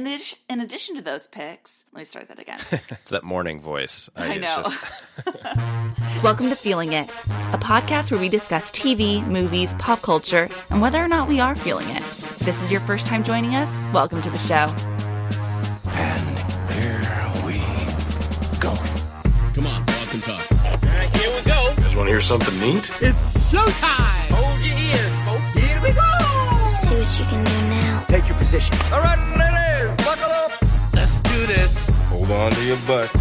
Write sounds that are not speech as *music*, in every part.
In addition, in addition to those picks, let me start that again. *laughs* it's that morning voice. I, I know. Just... *laughs* Welcome to Feeling It, a podcast where we discuss TV, movies, pop culture, and whether or not we are feeling it. If this is your first time joining us, welcome to the show. And here we go. Come on, walk and talk. All right, here we go. You guys want to hear something neat? It's showtime. Hold your ears, folks. Here we go. See what you can do now. Take your position. All right, ladies, buckle up. Let's do this. Hold on to your butts.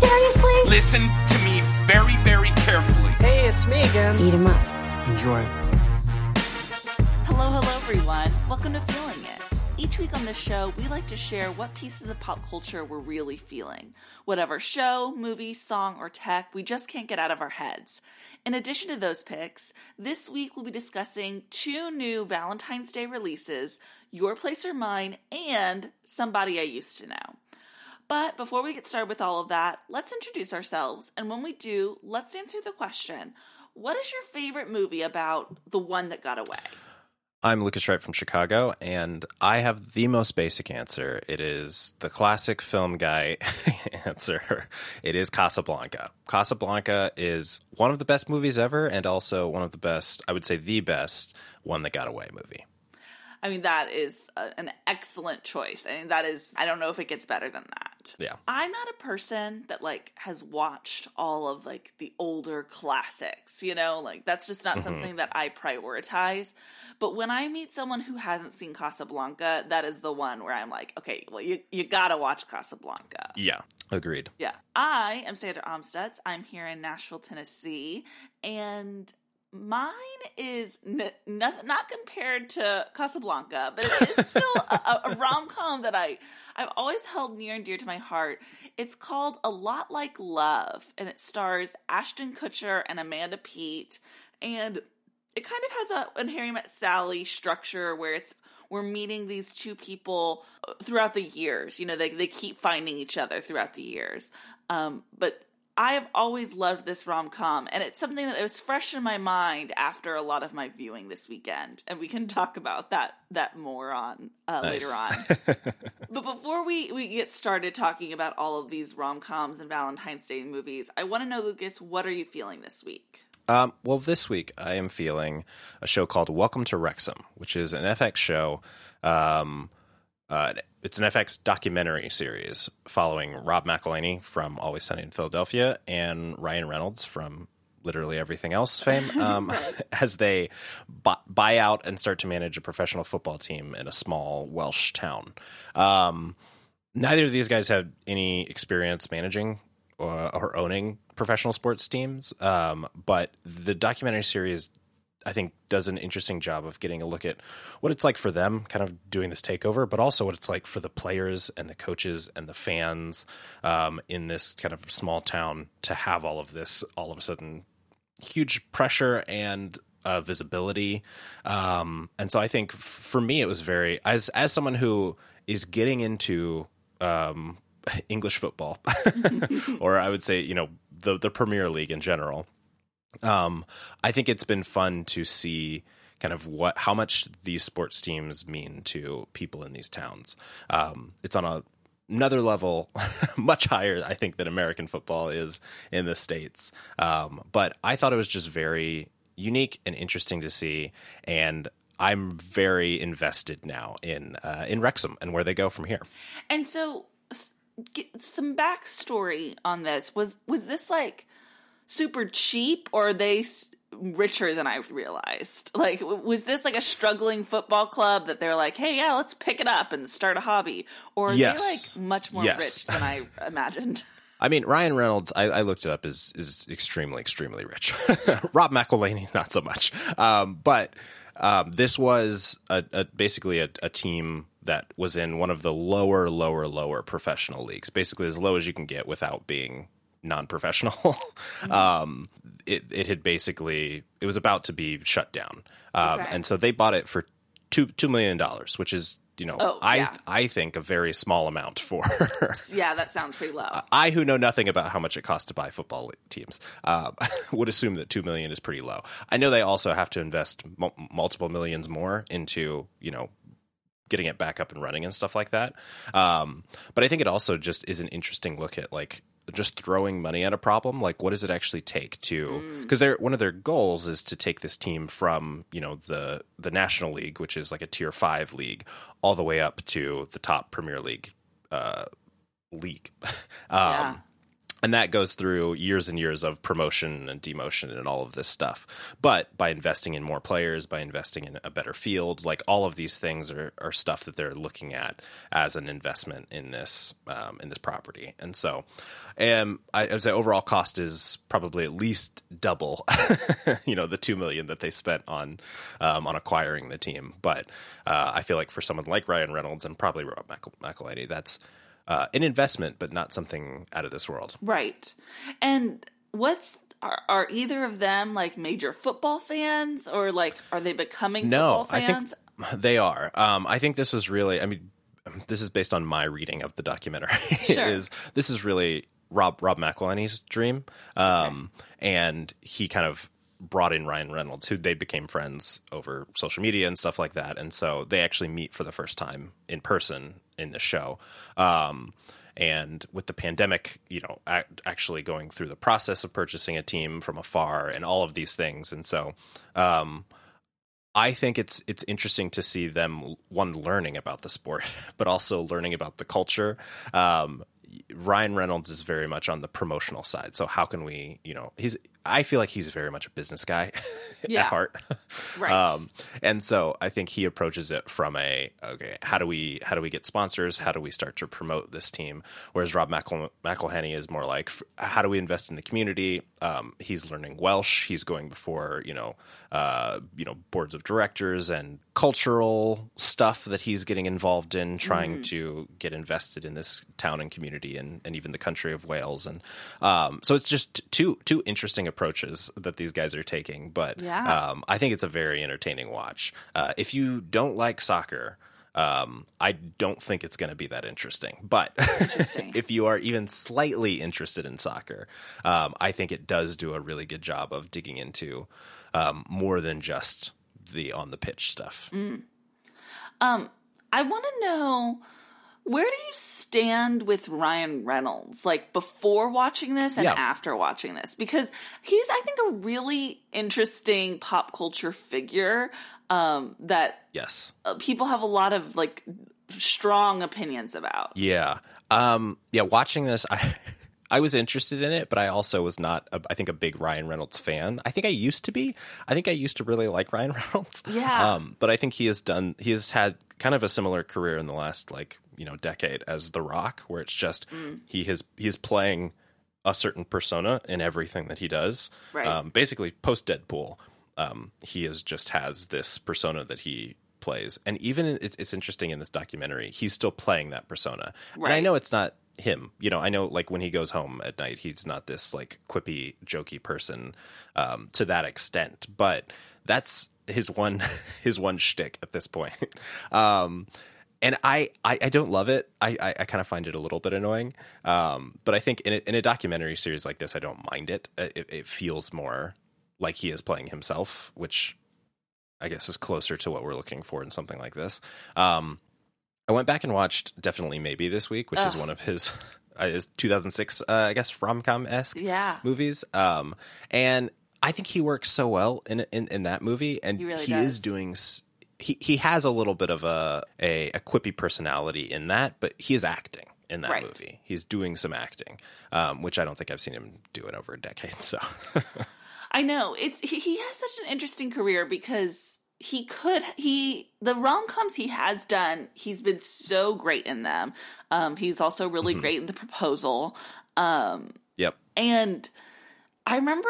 Seriously? Listen to me very, very carefully. Hey, it's me again. Eat 'em up. Enjoy. Hello, hello, everyone. Welcome to Feeling It. Each week on this show, we like to share what pieces of pop culture we're really feeling. Whatever show, movie, song, or tech we just can't get out of our heads. In addition to those picks, this week we'll be discussing two new Valentine's Day releases Your Place or Mine and Somebody I Used to Know. But before we get started with all of that, let's introduce ourselves. And when we do, let's answer the question What is your favorite movie about the one that got away? I'm Lucas Wright from Chicago, and I have the most basic answer. It is the classic film guy *laughs* answer. It is Casablanca. Casablanca is one of the best movies ever, and also one of the best, I would say the best, one that got away movie. I mean, that is a, an excellent choice. I mean, that is, I don't know if it gets better than that. Yeah. I'm not a person that like has watched all of like the older classics, you know, like that's just not mm-hmm. something that I prioritize. But when I meet someone who hasn't seen Casablanca, that is the one where I'm like, okay, well, you, you gotta watch Casablanca. Yeah, agreed. Yeah. I am Sandra Amstutz. I'm here in Nashville, Tennessee. And mine is n- not, not compared to Casablanca, but it is *laughs* still a, a rom com that I I've always held near and dear to my heart. It's called A Lot Like Love, and it stars Ashton Kutcher and Amanda Peet, and it kind of has a when Harry Met Sally structure where it's we're meeting these two people throughout the years. You know, they they keep finding each other throughout the years. Um, but I have always loved this rom com, and it's something that was fresh in my mind after a lot of my viewing this weekend, and we can talk about that that more on uh, nice. later on. *laughs* but before we we get started talking about all of these rom coms and Valentine's Day movies, I want to know, Lucas, what are you feeling this week? Um, well, this week I am feeling a show called Welcome to Wrexham, which is an FX show. Um, uh, it's an FX documentary series following Rob McElhenney from Always Sunny in Philadelphia and Ryan Reynolds from literally everything else fame *laughs* um, *laughs* as they buy, buy, out and start to manage a professional football team in a small Welsh town. Um, neither of these guys have any experience managing or, or owning professional sports teams, um, but the documentary series I think does an interesting job of getting a look at what it's like for them, kind of doing this takeover, but also what it's like for the players and the coaches and the fans um, in this kind of small town to have all of this all of a sudden huge pressure and uh, visibility. Um, and so I think for me, it was very as as someone who is getting into um, *laughs* English football, *laughs* or I would say you know the the Premier League in general. Um, I think it's been fun to see kind of what how much these sports teams mean to people in these towns. Um, it's on a another level *laughs* much higher i think than american football is in the states. Um, but i thought it was just very unique and interesting to see. And i'm very invested now in uh, in wrexham and where they go from here. And so some backstory on this. Was was this like super cheap or are they richer than I realized? Like, was this like a struggling football club that they're like, hey, yeah, let's pick it up and start a hobby? Or are yes. they like much more yes. rich than I *laughs* imagined? I mean, Ryan Reynolds, I, I, looked it up, is is extremely, extremely rich. *laughs* Rob McElhenney, not so much. Um, but um, this was a, a, basically a, a, team that was in one of the lower, lower, lower professional leagues, basically as low as you can get without being non-professional. *laughs* mm-hmm. um, it it had basically it was about to be shut down, um, okay. and so they bought it for two two million dollars, which is you know oh, I yeah. I think a very small amount for *laughs* yeah that sounds pretty low. I who know nothing about how much it costs to buy football teams uh, *laughs* would assume that two million is pretty low. I know they also have to invest m- multiple millions more into you know getting it back up and running and stuff like that. Um, but I think it also just is an interesting look at like just throwing money at a problem. Like, what does it actually take to? Because they're one of their goals is to take this team from you know the the National League, which is like a tier five league, all the way up to the top Premier League uh, league. *laughs* um, Yeah. And that goes through years and years of promotion and demotion and all of this stuff. But by investing in more players, by investing in a better field, like all of these things are, are stuff that they're looking at as an investment in this um, in this property. And so, um, I, I would say overall cost is probably at least double, *laughs* you know, the two million that they spent on um, on acquiring the team. But uh, I feel like for someone like Ryan Reynolds and probably Rob McEl- that's uh, an investment, but not something out of this world. Right. And what's are, are either of them like major football fans or like are they becoming No, football I fans? think *laughs* they are. Um, I think this was really. I mean, this is based on my reading of the documentary. *laughs* Sure. is this is really Rob Rob McElhenney's dream, um, and he kind of brought in Ryan Reynolds, who they became friends over social media and stuff like that, and so they actually meet for the first time in person in the show. Um, and with the pandemic, you know, ac actually going through the process of purchasing a team from afar and all of these things, and so. Um, I think it's it's interesting to see them one learning about the sport, *laughs* but also learning about the culture. Um, Ryan Reynolds is very much on the promotional side. So how can we, you know, he's I feel like he's very much a business guy *laughs* Yeah. at heart. *laughs* Right. Um, and so I think he approaches it from a okay, how do we how do we get sponsors? How do we start to promote this team? Whereas Rob McEl- McElhenney is more like how do we invest in the community? Um, he's learning Welsh. He's going before you know uh, you know boards of directors and cultural stuff that he's getting involved in, trying to get invested in this town and community and, and even the country of Wales. And um, so it's just two two interesting approaches that these guys are taking. But Yeah. um, I think it's a very entertaining watch. Uh, if you don't like soccer, um, I don't think it's going to be that interesting. But Interesting. *laughs* if you are even slightly interested in soccer, um, I think it does do a really good job of digging into um, more than just the on the pitch stuff. I want to know where do you stand with Ryan Reynolds, like before watching this and Yeah. after watching this? Because he's, I think, a really interesting pop culture figure um, that Yes. uh, people have a lot of like strong opinions about. Yeah. Um, yeah. Watching this, I *laughs* I was interested in it, but I also was not. A, I think a big Ryan Reynolds fan. I think I used to be. I think I used to really like Ryan *laughs* Reynolds. Yeah. Um, but I think he has done. He has had kind of a similar career in the last like you know decade as The Rock, where it's just he has he's playing a certain persona in everything that he does. Right. Um, basically, post Deadpool, um, he is just has this persona that he plays, and even in, it's, it's interesting in this documentary, he's still playing that persona. And I know it's not him. You know, I know like when he goes home at night, he's not this like quippy, jokey person um, to that extent, but that's his one *laughs* his one shtick at this point. *laughs* And I, I, I don't love it. I, I, I kind of find it a little bit annoying. Um, but I think in a, in a documentary series like this, I don't mind it. It, it feels more like he is playing himself, which I guess is closer to what we're looking for in something like this. Um, I went back and watched Definitely Maybe this week, which is one of his *laughs* uh, his 2006, uh, I guess, rom com esque Yeah. movies. Um, and I think he works so well in in, in that movie, and He really he is doing. s- He he has a little bit of a, a a quippy personality in that, but he is acting in that Right. movie. He's doing some acting, um, which I don't think I've seen him do in over a decade. So *laughs* I know it's he, he has such an interesting career because he could he the rom coms he has done he's been so great in them. Um, he's also really Mm-hmm. great in the proposal. Um, yep, and I remember,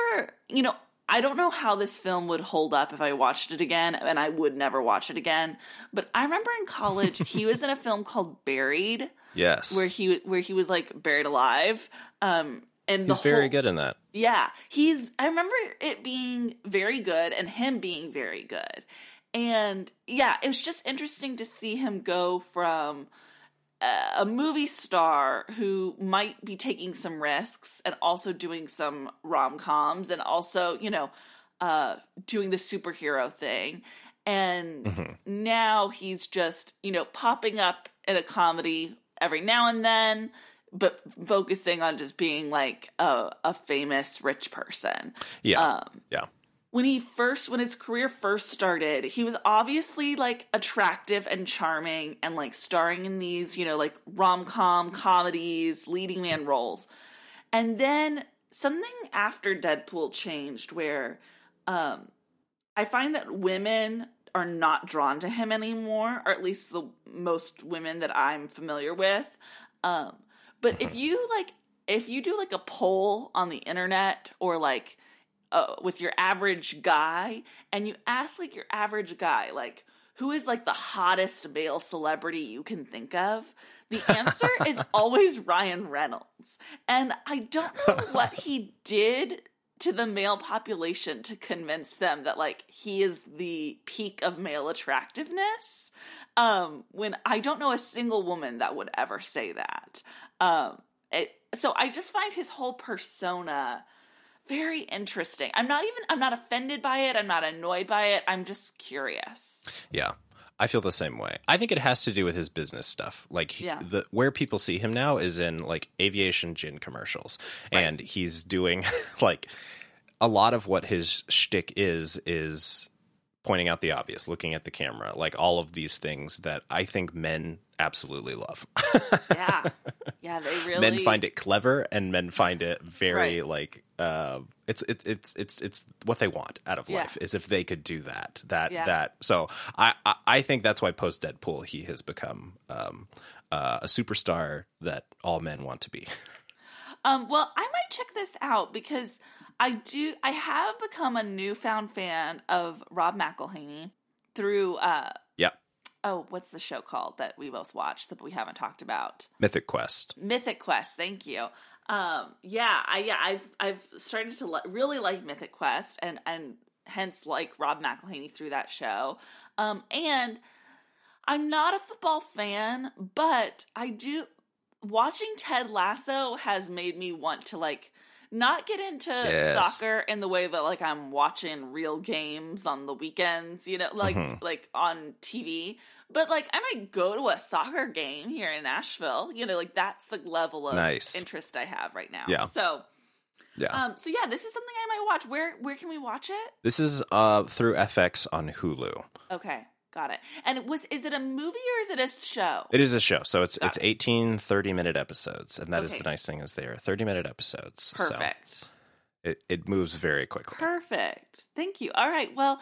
you know, I don't know how this film would hold up if I watched it again, and I would never watch it again. But I remember in college he was in a film called Buried, *laughs* yes, where he where he was like buried alive. Um, and the he's very whole- good in that. yeah, he's. I remember it being very good and him being very good. And yeah, it was just interesting to see him go from a- movie star who might be taking some risks and also doing some rom coms and also, you know, uh, doing the superhero thing. And Mhm. now he's just, you know, popping up in a comedy every now and then, but focusing on just being like a, a famous rich person. Yeah. Um, yeah. When he first when his career first started he was obviously like attractive and charming and like starring in these you know like rom-com comedies leading man roles. And then something after deadpool changed where um i find that women are not drawn to him anymore or at least the most women that i'm familiar with. Um but if you like if you do like a poll on the internet or like uh, with your average guy and you ask like your average guy like who is like the hottest male celebrity you can think of? The answer *laughs* is always ryan reynolds. And i don't know what he did to the male population to convince them that like he is the peak of male attractiveness. Um when i don't know a single woman that would ever say that. Um it, so i just find his whole persona very interesting. I'm not even I'm not offended by it. I'm not annoyed by it. I'm just curious. Yeah. I feel the same way. I think it has to do with his business stuff. Like Yeah. the where people see him now is in like aviation gin commercials, and he's doing *laughs* like a lot of what his shtick is is pointing out the obvious, looking at the camera, like all of these things that I think men absolutely love. Yeah. *laughs* Yeah, they really men find it clever, and men find it very Right. like uh, it's it's it's it's it's what they want out of Yeah. life is if they could do that that Yeah. that. So I I, I think that's why post Deadpool he has become um, uh, a superstar that all men want to be. *laughs* Um, well, I might check this out because I do. I have become a newfound fan of Rob McElhenney through. Uh, yeah, oh, what's the show called that we both watched that we haven't talked about? Mythic Quest. Mythic Quest. Thank you. Um, yeah, I yeah, I've I've started to li- really like Mythic Quest, and and hence like Rob McElhenney through that show. Um, and I'm not a football fan, but I do watching Ted Lasso has made me want to like not get into Yes. soccer in the way that like I'm watching real games on the weekends, you know, like Mhm. like on TV. But like I might go to a soccer game here in Nashville, you know, like that's the level of Nice. interest I have right now. Yeah. So Yeah, um so yeah, this is something I might watch. Where where can we watch it? this is uh, through FX on Hulu. Okay, got it. And it was is it a movie or is it a show? It is a show, so it's Got it's 18 30 minute episodes, and that is Okay. the nice thing is they are 30 minute episodes. Perfect. So it, it moves very quickly. Perfect. Thank you. All right. Well,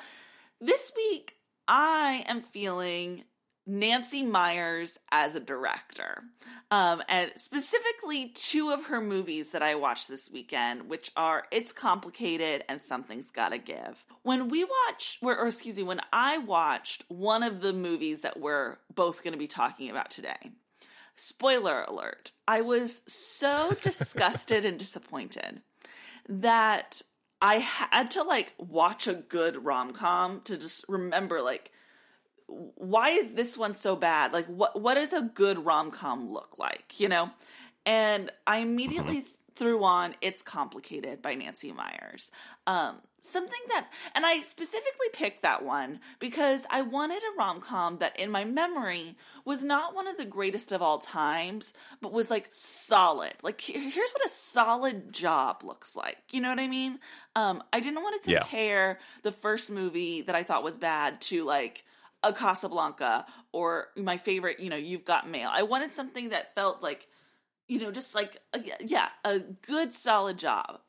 this week I am feeling Nancy Meyers as a director. Um, and specifically two of her movies that I watched this weekend, which are It's Complicated and Something's Gotta Give. When we watch, or, or excuse me, when I watched one of the movies that we're both going to be talking about today, spoiler alert, I was so *laughs* disgusted and disappointed that I had to like watch a good rom com to just remember like why is this one so bad? Like what what does a good rom com look like? You know? And I immediately threw on It's Complicated by Nancy Meyers. Um something that and I specifically picked that one because I wanted a rom-com that in my memory was not one of the greatest of all times, but was like solid. Like here's what a solid job looks like. You know what I mean? Um I didn't want to Yeah. compare the first movie that I thought was bad to like a Casablanca or my favorite, you know, You've Got Mail. I wanted something that felt like, you know, just like, a, yeah, a good, solid job.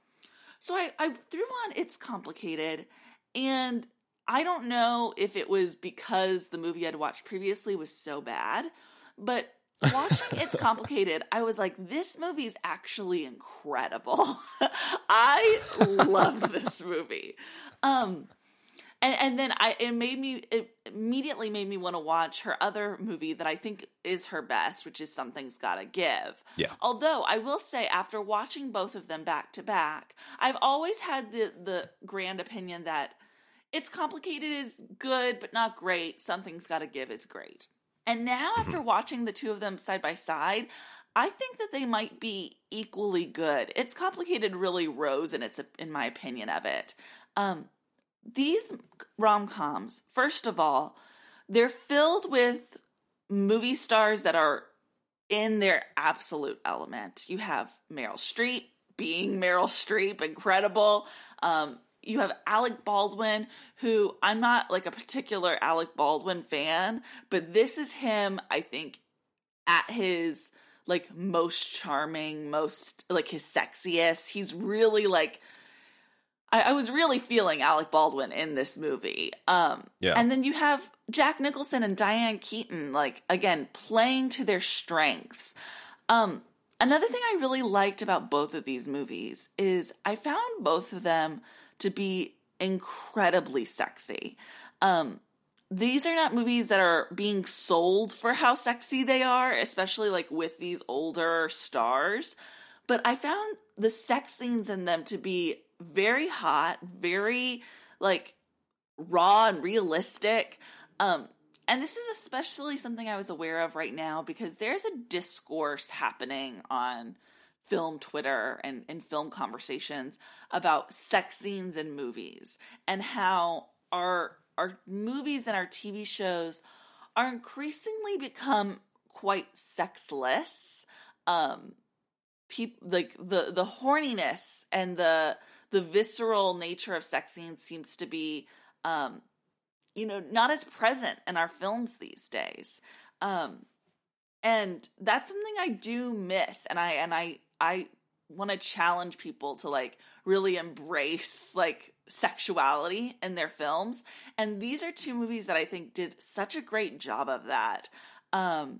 So I, I threw on It's Complicated, and I don't know if it was because the movie I'd watched previously was so bad, but watching *laughs* It's Complicated, I was like, this movie is actually incredible. *laughs* I loved this movie. Um, and and then I it made me it immediately made me want to watch her other movie that I think is her best, which is Something's Gotta Give. Yeah. Although I will say, after watching both of them back to back, I've always had the the grand opinion that it's complicated is good but not great. Something's Gotta Give is great. And now after watching the two of them side by side, I think that they might be equally good. It's complicated really rose in its in my opinion of it. Um these rom coms, first of all, they're filled with movie stars that are in their absolute element. You have Meryl Streep being Meryl Streep, incredible. Um, you have Alec Baldwin, who I'm not like a particular Alec Baldwin fan, but this is him, I think, at his like most charming, most like his sexiest. He's really like I, I was really feeling Alec Baldwin in this movie. Um Yeah. and then you have Jack Nicholson and Diane Keaton, like again, playing to their strengths. Um another thing I really liked about both of these movies is I found both of them to be incredibly sexy. Um these are not movies that are being sold for how sexy they are, especially like with these older stars. But I found the sex scenes in them to be very hot, very like raw and realistic. Um, and this is especially something I was aware of right now because there's a discourse happening on film Twitter and, and film conversations about sex scenes in movies and how our our movies and our TV shows are increasingly become quite sexless. Um, people like the the horniness and the the visceral nature of sex scenes seems to be um you know not as present in our films these days. Um and that's something i do miss and i and i i want to challenge people to like really embrace like sexuality in their films. And these are two movies that i think did such a great job of that. Um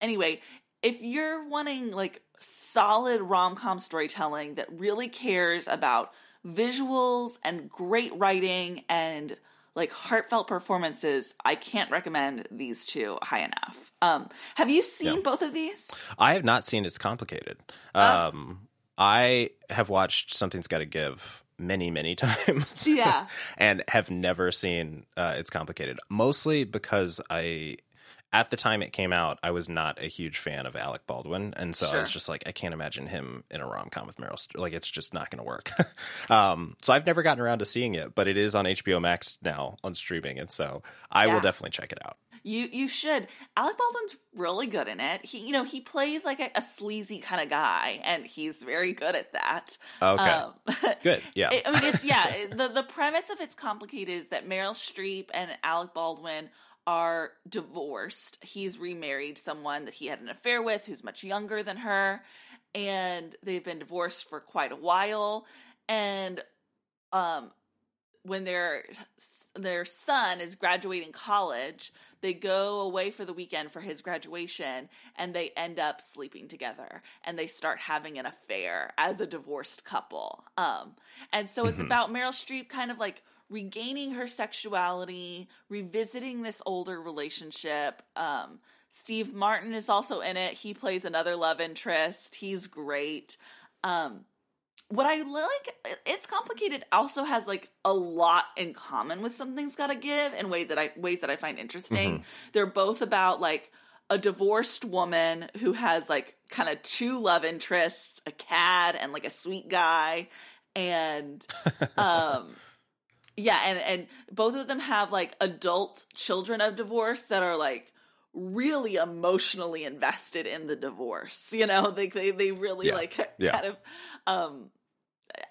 anyway if you're wanting like solid rom-com storytelling that really cares about visuals and great writing and like heartfelt performances i can't recommend these two high enough um have you seen Yeah. both of these I have not seen It's Complicated. Oh. Um, I have watched Something's Got to Give many, many *laughs* times. Yeah. *laughs* and have never seen uh, It's Complicated. Mostly because I, at the time it came out, I was not a huge fan of Alec Baldwin. And so I was just like, I can't imagine him in a rom com with Meryl Streep. Like, it's just not going to work. *laughs* um, so I've never gotten around to seeing it, but it is on HBO Max now on streaming. And so I Yeah. will definitely check it out. You you should. Alec Baldwin's really good in it. He you know he plays like a, a sleazy kind of guy, and he's very good at that. Okay. Um, *laughs* Good. Yeah. I I mean, it's yeah. *laughs* the The premise of it's complicated is that Meryl Streep and Alec Baldwin are divorced. He's remarried someone that he had an affair with, who's much younger than her, and they've been divorced for quite a while. And um, when their their son is graduating college, they go away for the weekend for his graduation and they end up sleeping together and they start having an affair as a divorced couple. Um and so it's about Meryl Streep kind of like regaining her sexuality, revisiting this older relationship. Um Steve Martin is also in it. He plays another love interest. He's great. Um what I like, it's complicated. Also has like a lot in common with something's got to give in way that I ways that I find interesting. They're both about like a divorced woman who has like kind of two love interests, a cad and like a sweet guy, and um, *laughs* yeah, and and both of them have like adult children of divorce that are like really emotionally invested in the divorce. You know, *laughs* they they they really Yeah. like *laughs* Yeah. kind of um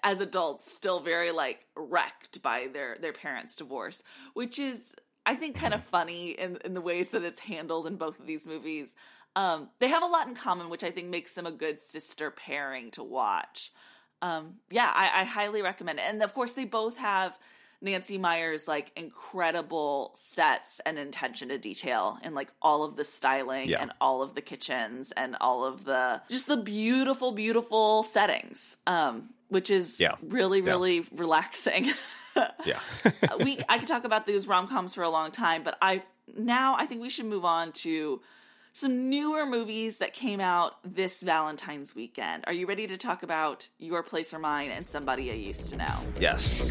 as adults still very like wrecked by their their parents' divorce, which is I think kind of funny in in the ways that it's handled in both of these movies. Um, they have a lot in common, which I think makes them a good sister pairing to watch. Um, yeah, I, I highly recommend it, and of course they both have Nancy Meyers' like incredible sets and attention to detail and like all of the styling Yeah. and all of the kitchens and all of the just the beautiful, beautiful settings. Um, which is Yeah. really, Yeah. really relaxing. *laughs* yeah. *laughs* we I could talk about these rom coms for a long time, but I now I think we should move on to some newer movies that came out this Valentine's weekend. Are you ready to talk about Your Place or Mine and Somebody I Used to Know? yes.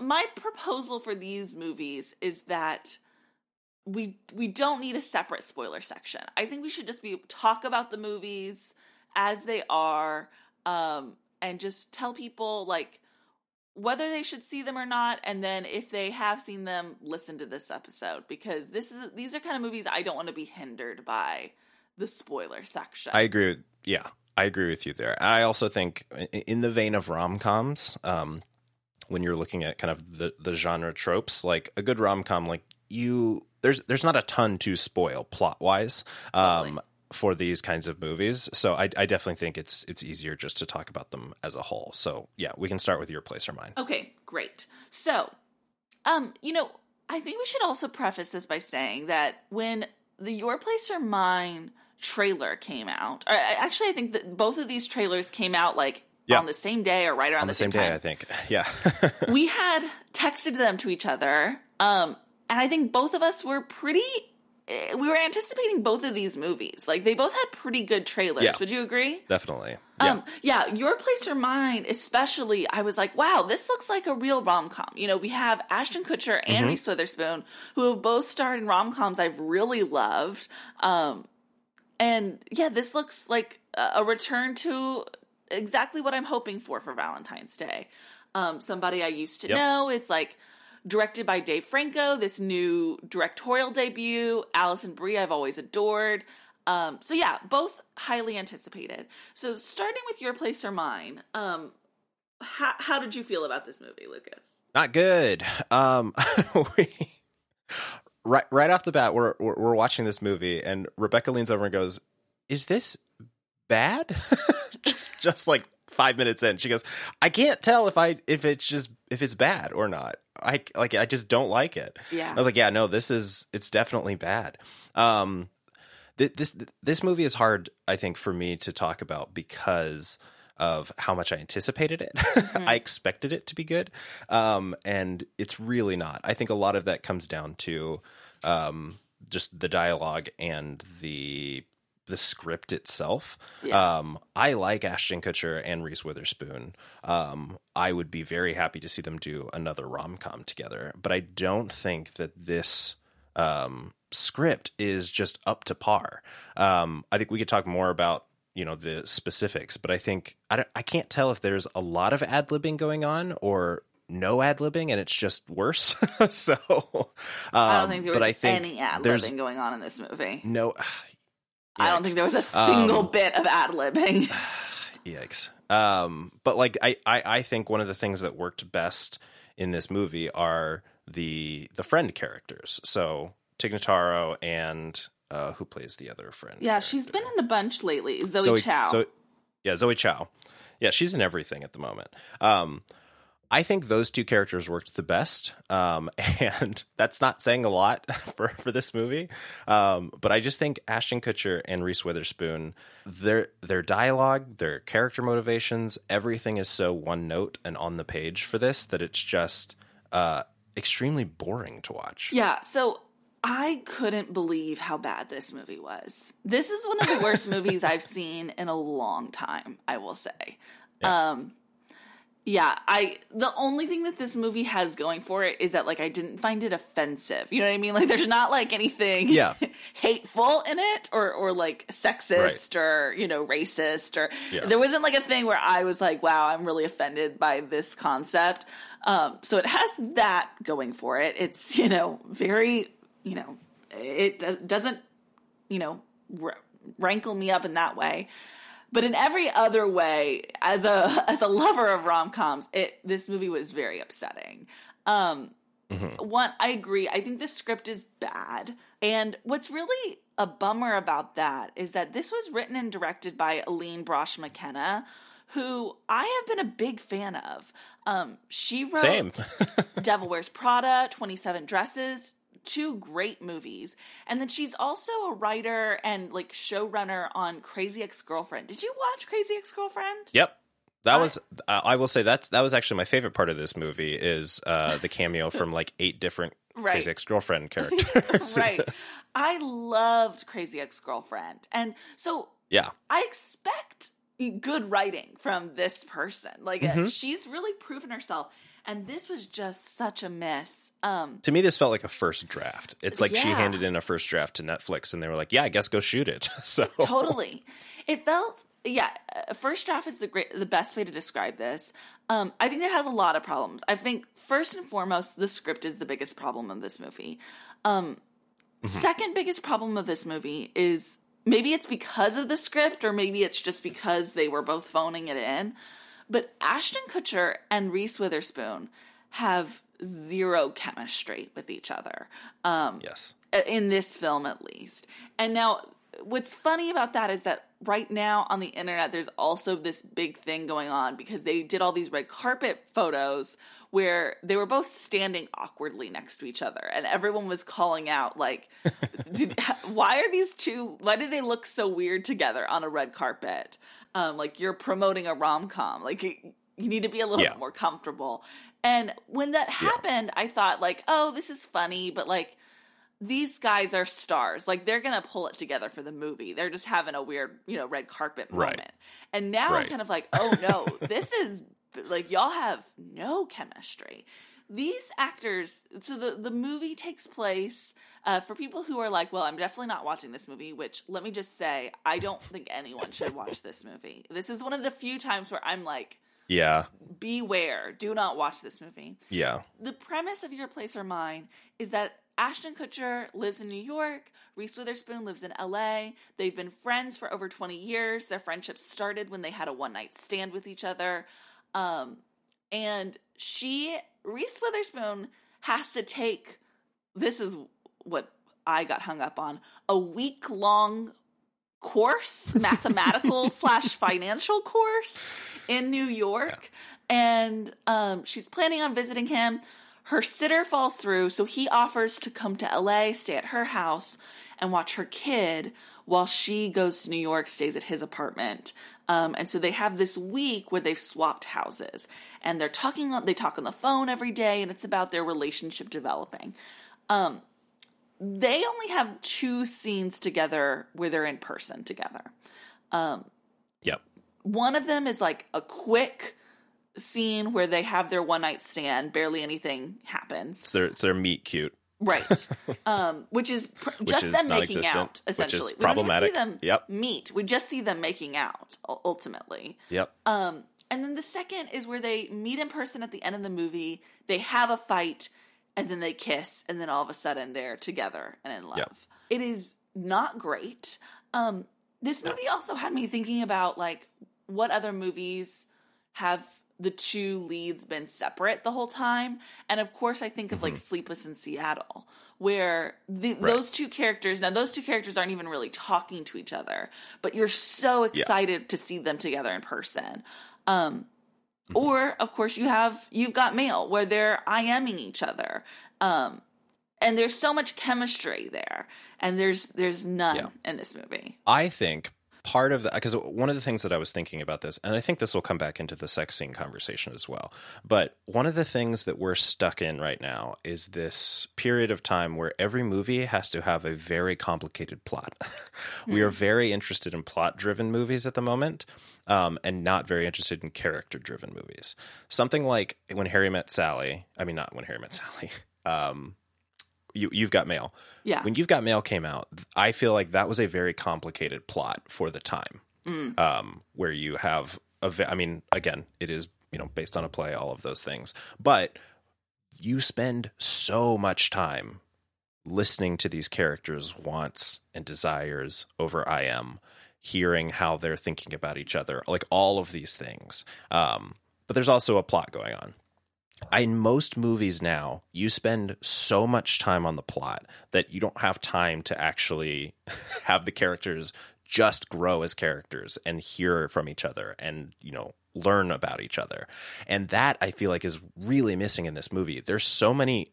My proposal for these movies is that we we don't need a separate spoiler section. I think we should just be talk about the movies as they are um and just tell people like whether they should see them or not and then if they have seen them listen to this episode because this is these are kind of movies I don't want to be hindered by the spoiler section. I agree. With, yeah, I agree with you there. I also think, in the vein of rom coms, um, when you're looking at kind of the the genre tropes, like a good rom com, like you there's there's not a ton to spoil plot wise. Um, Totally. For these kinds of movies, so I, I definitely think it's it's easier just to talk about them as a whole. So yeah, we can start with your place or mine. Okay, great. So, um, you know, I think we should also preface this by saying that when the Your Place or Mine trailer came out, or actually, I think that both of these trailers came out like Yeah. on the same day or right around On the same day, time. I think. *laughs* Yeah, we had texted them to each other, um, and I think both of us were pretty. eh, We were anticipating both of these movies. Like they both had pretty good trailers. Yeah. Would you agree? definitely. Yeah. Um, yeah, Your Place or Mine, especially, I was like, wow, this looks like a real rom com. You know, we have Ashton Kutcher and Mm-hmm. Reese Witherspoon, who have both starred in rom coms I've really loved. Um, and yeah, this looks like a return to exactly what I'm hoping for for Valentine's Day. Um, somebody I used to Yep. know is like directed by Dave Franco, this new directorial debut. Alison Brie, I've always adored. Um, so yeah, both highly anticipated. So starting with your place or mine, um, how how did you feel about this movie, Lucas? Not good. Um, *laughs* we, right right off the bat, we're, we're we're watching this movie, and Rebecca leans over and goes, "Is this bad?" *laughs* *laughs* just just like five minutes in, she goes, "I can't tell if I if it's just if it's bad or not. I like I just don't like it." Yeah. I was like, "Yeah, no, this is it's definitely bad." Um, th- this this movie is hard, I think, for me to talk about because of how much I anticipated it. *laughs* I expected it to be good, um, and it's really not. I think a lot of that comes down to um, just the dialogue and the the script itself. Yeah. Um, I like Ashton Kutcher and Reese Witherspoon. Um, I would be very happy to see them do another rom com together, but I don't think that this um, script is just up to par. Um, I think we could talk more about you know the specifics, but I think I don't, I can't tell if there's a lot of ad libbing going on or no ad libbing and it's just worse. *laughs* so um, I don't think there was I think any ad libbing going on in this movie. no. I don't think there was a single Um, bit of ad libbing. *sighs* Yikes. Um, but like I, I, I think one of the things that worked best in this movie are the the friend characters. So Tig Notaro and uh, who plays the other friend? yeah, she's been in a bunch lately. Zoe, Zoe Chao. Zo- yeah, Zoe Chao. Yeah, she's in everything at the moment. Um, I think those two characters worked the best, um, *laughs* and that's not saying a lot *laughs* for, for this movie. Um, but I just think Ashton Kutcher and Reese Witherspoon, their their dialogue, their character motivations, everything is so one note and on the page for this that it's just uh, extremely boring to watch. Yeah, so I couldn't believe how bad this movie was. This is one of the worst *laughs* movies I've seen in a long time, I will say. Um yeah, I the only thing that this movie has going for it is that like I didn't find it offensive. You know what I mean? Like there's not like anything Yeah. *laughs* hateful in it or or like sexist or, you know, racist or Yeah. there wasn't like a thing where I was like, wow, I'm really offended by this concept. Um so it has that going for it. It's, you know, very, you know, it doesn't, you know, r- rankle me up in that way. But in every other way, as a *laughs* as a lover of rom coms, it this movie was very upsetting. Um, One, I agree. I think the script is bad, and what's really a bummer about that is that this was written and directed by Aline Brosh McKenna, who I have been a big fan of. Um, she wrote Same. *laughs* Devil Wears Prada, 27 Dresses, two great movies. And then she's also a writer and like showrunner on Crazy Ex Girlfriend. Did you watch Crazy Ex Girlfriend? Yep. That was uh, I will say that's that was actually my favorite part of this movie is uh, the cameo from like eight different *laughs* Right. crazy ex girlfriend *laughs* characters. right. I loved Crazy Ex Girlfriend. And so yeah. I expect good writing from this person. Like Mm-hmm. she's really proven herself. And this was just such a mess. Um To me, this felt like a first draft. It's like she handed in a first draft to Netflix, and they were like, "Yeah, I guess go shoot it." *laughs* so totally. It felt yeah. First draft is the great, the best way to describe this. Um, I think it has a lot of problems. I think first and foremost, the script is the biggest problem of this movie. Um, Second biggest problem of this movie is maybe it's because of the script, or maybe it's just because they were both phoning it in. But Ashton Kutcher and Reese Witherspoon have zero chemistry with each other. Um, yes, in this film at least. And now what's funny about that is that right now on the internet there's also this big thing going on because they did all these red carpet photos where they were both standing awkwardly next to each other and everyone was calling out like *laughs* did, why are these two why do they look so weird together on a red carpet um like you're promoting a rom-com like you need to be a little Yeah. bit more comfortable and when that happened i thought like oh this is funny but like these guys are stars. Like they're gonna pull it together for the movie. They're just having a weird, you know, red carpet Right. moment. And now I'm kind of like, oh no, *laughs* this is like y'all have no chemistry. These actors. So the the movie takes place. Uh, for people who are like, well, I'm definitely not watching this movie, which let me just say, I don't think anyone should watch this movie. This is one of the few times where I'm like, yeah, beware, do not watch this movie yeah, the premise of Your Place or Mine is that Ashton Kutcher lives in New York. Reese Witherspoon lives in LA. They've been friends for over 20 years. Their friendship started when they had a one night stand with each other. Um, and she, Reese Witherspoon, has to take this is what I got hung up on a week long course, *laughs* mathematical slash financial course in New York. And um, she's planning on visiting him. Her sitter falls through, so he offers to come to LA, stay at her house, and watch her kid while she goes to New York, stays at his apartment. Um, and so they have this week where they've swapped houses, and they're talking. On, they talk on the phone every day, and it's about their relationship developing they only have two scenes together where they're in person together. yep, One of them is like a quick scene where they have their one night stand, barely anything happens. it's their it's their meet cute. Right. *laughs* um, which is pr- just is them making out, which is essentially. problematic. We don't even see them Yep. meet. We just see them making out, ultimately. Yep, Um, and then the second is where they meet in person at the end of the movie. They have a fight, and then they kiss, and then all of a sudden they're together and in love. Yep. It is not great. Um, this movie also had me thinking about like what other movies have the two leads been separate the whole time, and of course I think of like Sleepless in Seattle, where the, those two characters now those two characters aren't even really talking to each other, but you're so excited to see them together in person. Um, or of course you have you've got mail where they're IMing each other. Um, and there's so much chemistry there, and there's there's none Yeah. in this movie. I think part of that because one of the things that I was thinking about this, and I think this will come back into the sex scene conversation as well. But one of the things that we're stuck in right now is this period of time where every movie has to have a very complicated plot. *laughs* we are very interested in plot driven movies at the moment. Um, and not very interested in character driven movies. Something like When Harry Met Sally. I mean, not When Harry Met Sally. *laughs* Um, you, You've Got Mail. Yeah. When You've Got Mail came out, I feel like that was a very complicated plot for the time. Um, where you have, a I mean, again, it is you know based on a play, all of those things, but you spend so much time listening to these characters' wants and desires over I am, hearing how they're thinking about each other, like all of these things. Um, but there's also a plot going on in most movies now, you spend so much time on the plot that you don't have time to actually *laughs* have the characters just grow as characters and hear from each other and, you know, learn about each other. And that I feel like is really missing in this movie. There's so many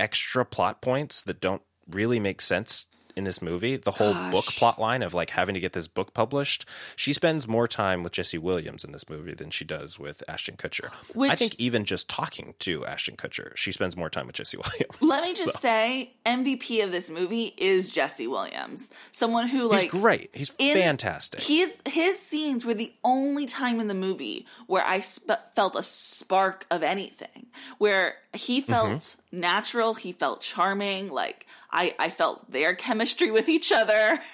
extra plot points that don't really make sense in this movie, the whole book plot line of like having to get this book published, she spends more time with Jesse Williams in this movie than she does with Ashton Kutcher. I think even just talking to Ashton Kutcher, she spends more time with Jesse *laughs* Williams. Let me just say, MVP of this movie is Jesse Williams, someone who like He's great. He's in- fantastic. His his scenes were the only time in the movie where I sp- felt a spark of anything. Where he Mm-hmm. Natural, he felt charming. Like I I felt their chemistry with each other. *laughs*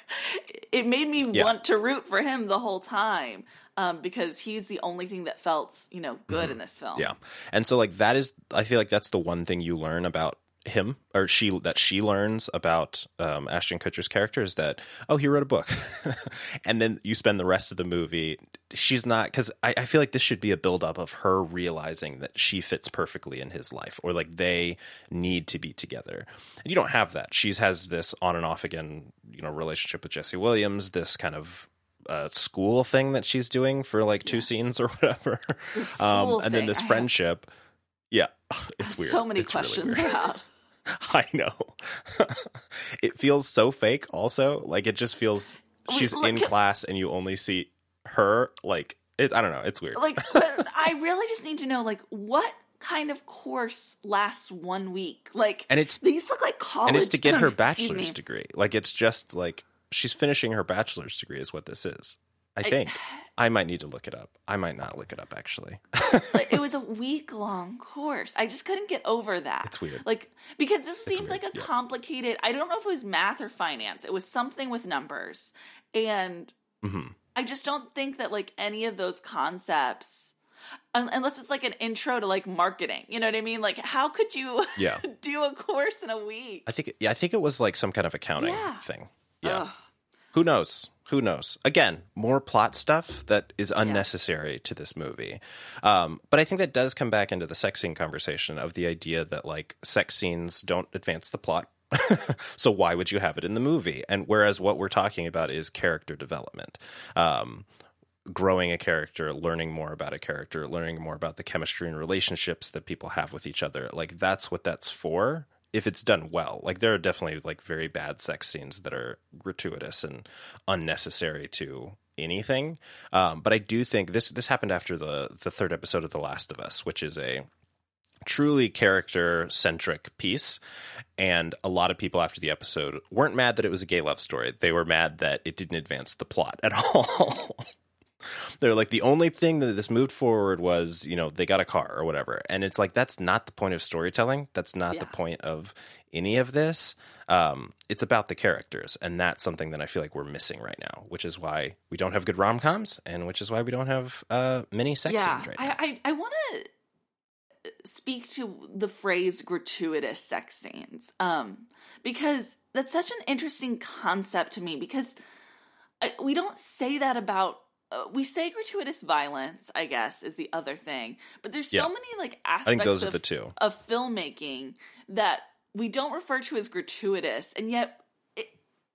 It made me Yeah. want to root for him the whole time. Um, because he's the only thing that felt, you know, good in this film. Mm-hmm. Yeah. And so like that is I feel like that's the one thing you learn about him or she that she learns about um, Ashton Kutcher's character is that oh he wrote a book, *laughs* and then you spend the rest of the movie she's not because I, I feel like this should be a buildup of her realizing that she fits perfectly in his life or like they need to be together. And you don't have that. She has this on and off again you know relationship with Jesse Williams this kind of uh, school thing that she's doing for like two scenes or whatever. *laughs* Um, and then this have- friendship. Yeah. *laughs* It's weird. So many It's questions weird. about. *laughs* I know. *laughs* it feels so fake also. Like it just feels she's in class and you only see her like it I don't know, it's weird. like but *laughs* i really just need to know like what kind of course lasts one week like And it's- these look like college and it's to get her bachelor's degree. Like it's just like she's finishing her bachelor's degree is what this is. I think. *sighs* I might need to look it up. I might not look it up actually. It was *laughs* a week long course i just couldn't get over that It's weird. like because this seemed like a yeah. complicated i don't know if it was math or finance it was something with numbers and Mm-hmm. i just don't think that like any of those concepts unless it's like an intro to like marketing you know what i mean like how could you Yeah. *laughs* do a course in a week I think yeah, I think it was like some kind of accounting Yeah. thing. Yeah. Who knows? Who knows? Again, more plot stuff that is unnecessary to this movie. Um, but I think that does come back into the sex scene conversation of the idea that like sex scenes don't advance the plot. *laughs* so why would you have it in the movie? And whereas what we're talking about is character development. Um, growing a character, learning more about a character, learning more about the chemistry and relationships that people have with each other. Like that's what that's for. If it's done well, like there are definitely like very bad sex scenes that are gratuitous and unnecessary to anything. Um, but I do think this this happened after the the third episode of The Last of Us, which is a truly character centric piece. And a lot of people after the episode weren't mad that it was a gay love story. They were mad that it didn't advance the plot at *laughs* all. They're like the only thing that this moved forward was, you know, they got a car or whatever. And it's like that's not the point of storytelling. That's not the point of any of this. Um, it's about the characters, and that's something that I feel like we're missing right now, which is why we don't have good rom coms, and which is why we don't have uh, many sex yeah scenes right now. I, I, I want to speak to the phrase gratuitous sex scenes um because that's such an interesting concept to me because I, we don't say that about uh, Uh, we say gratuitous violence i guess is the other thing but there's so Yeah. many like aspects I think those are the two. of filmmaking that we don't refer to as gratuitous and yet it,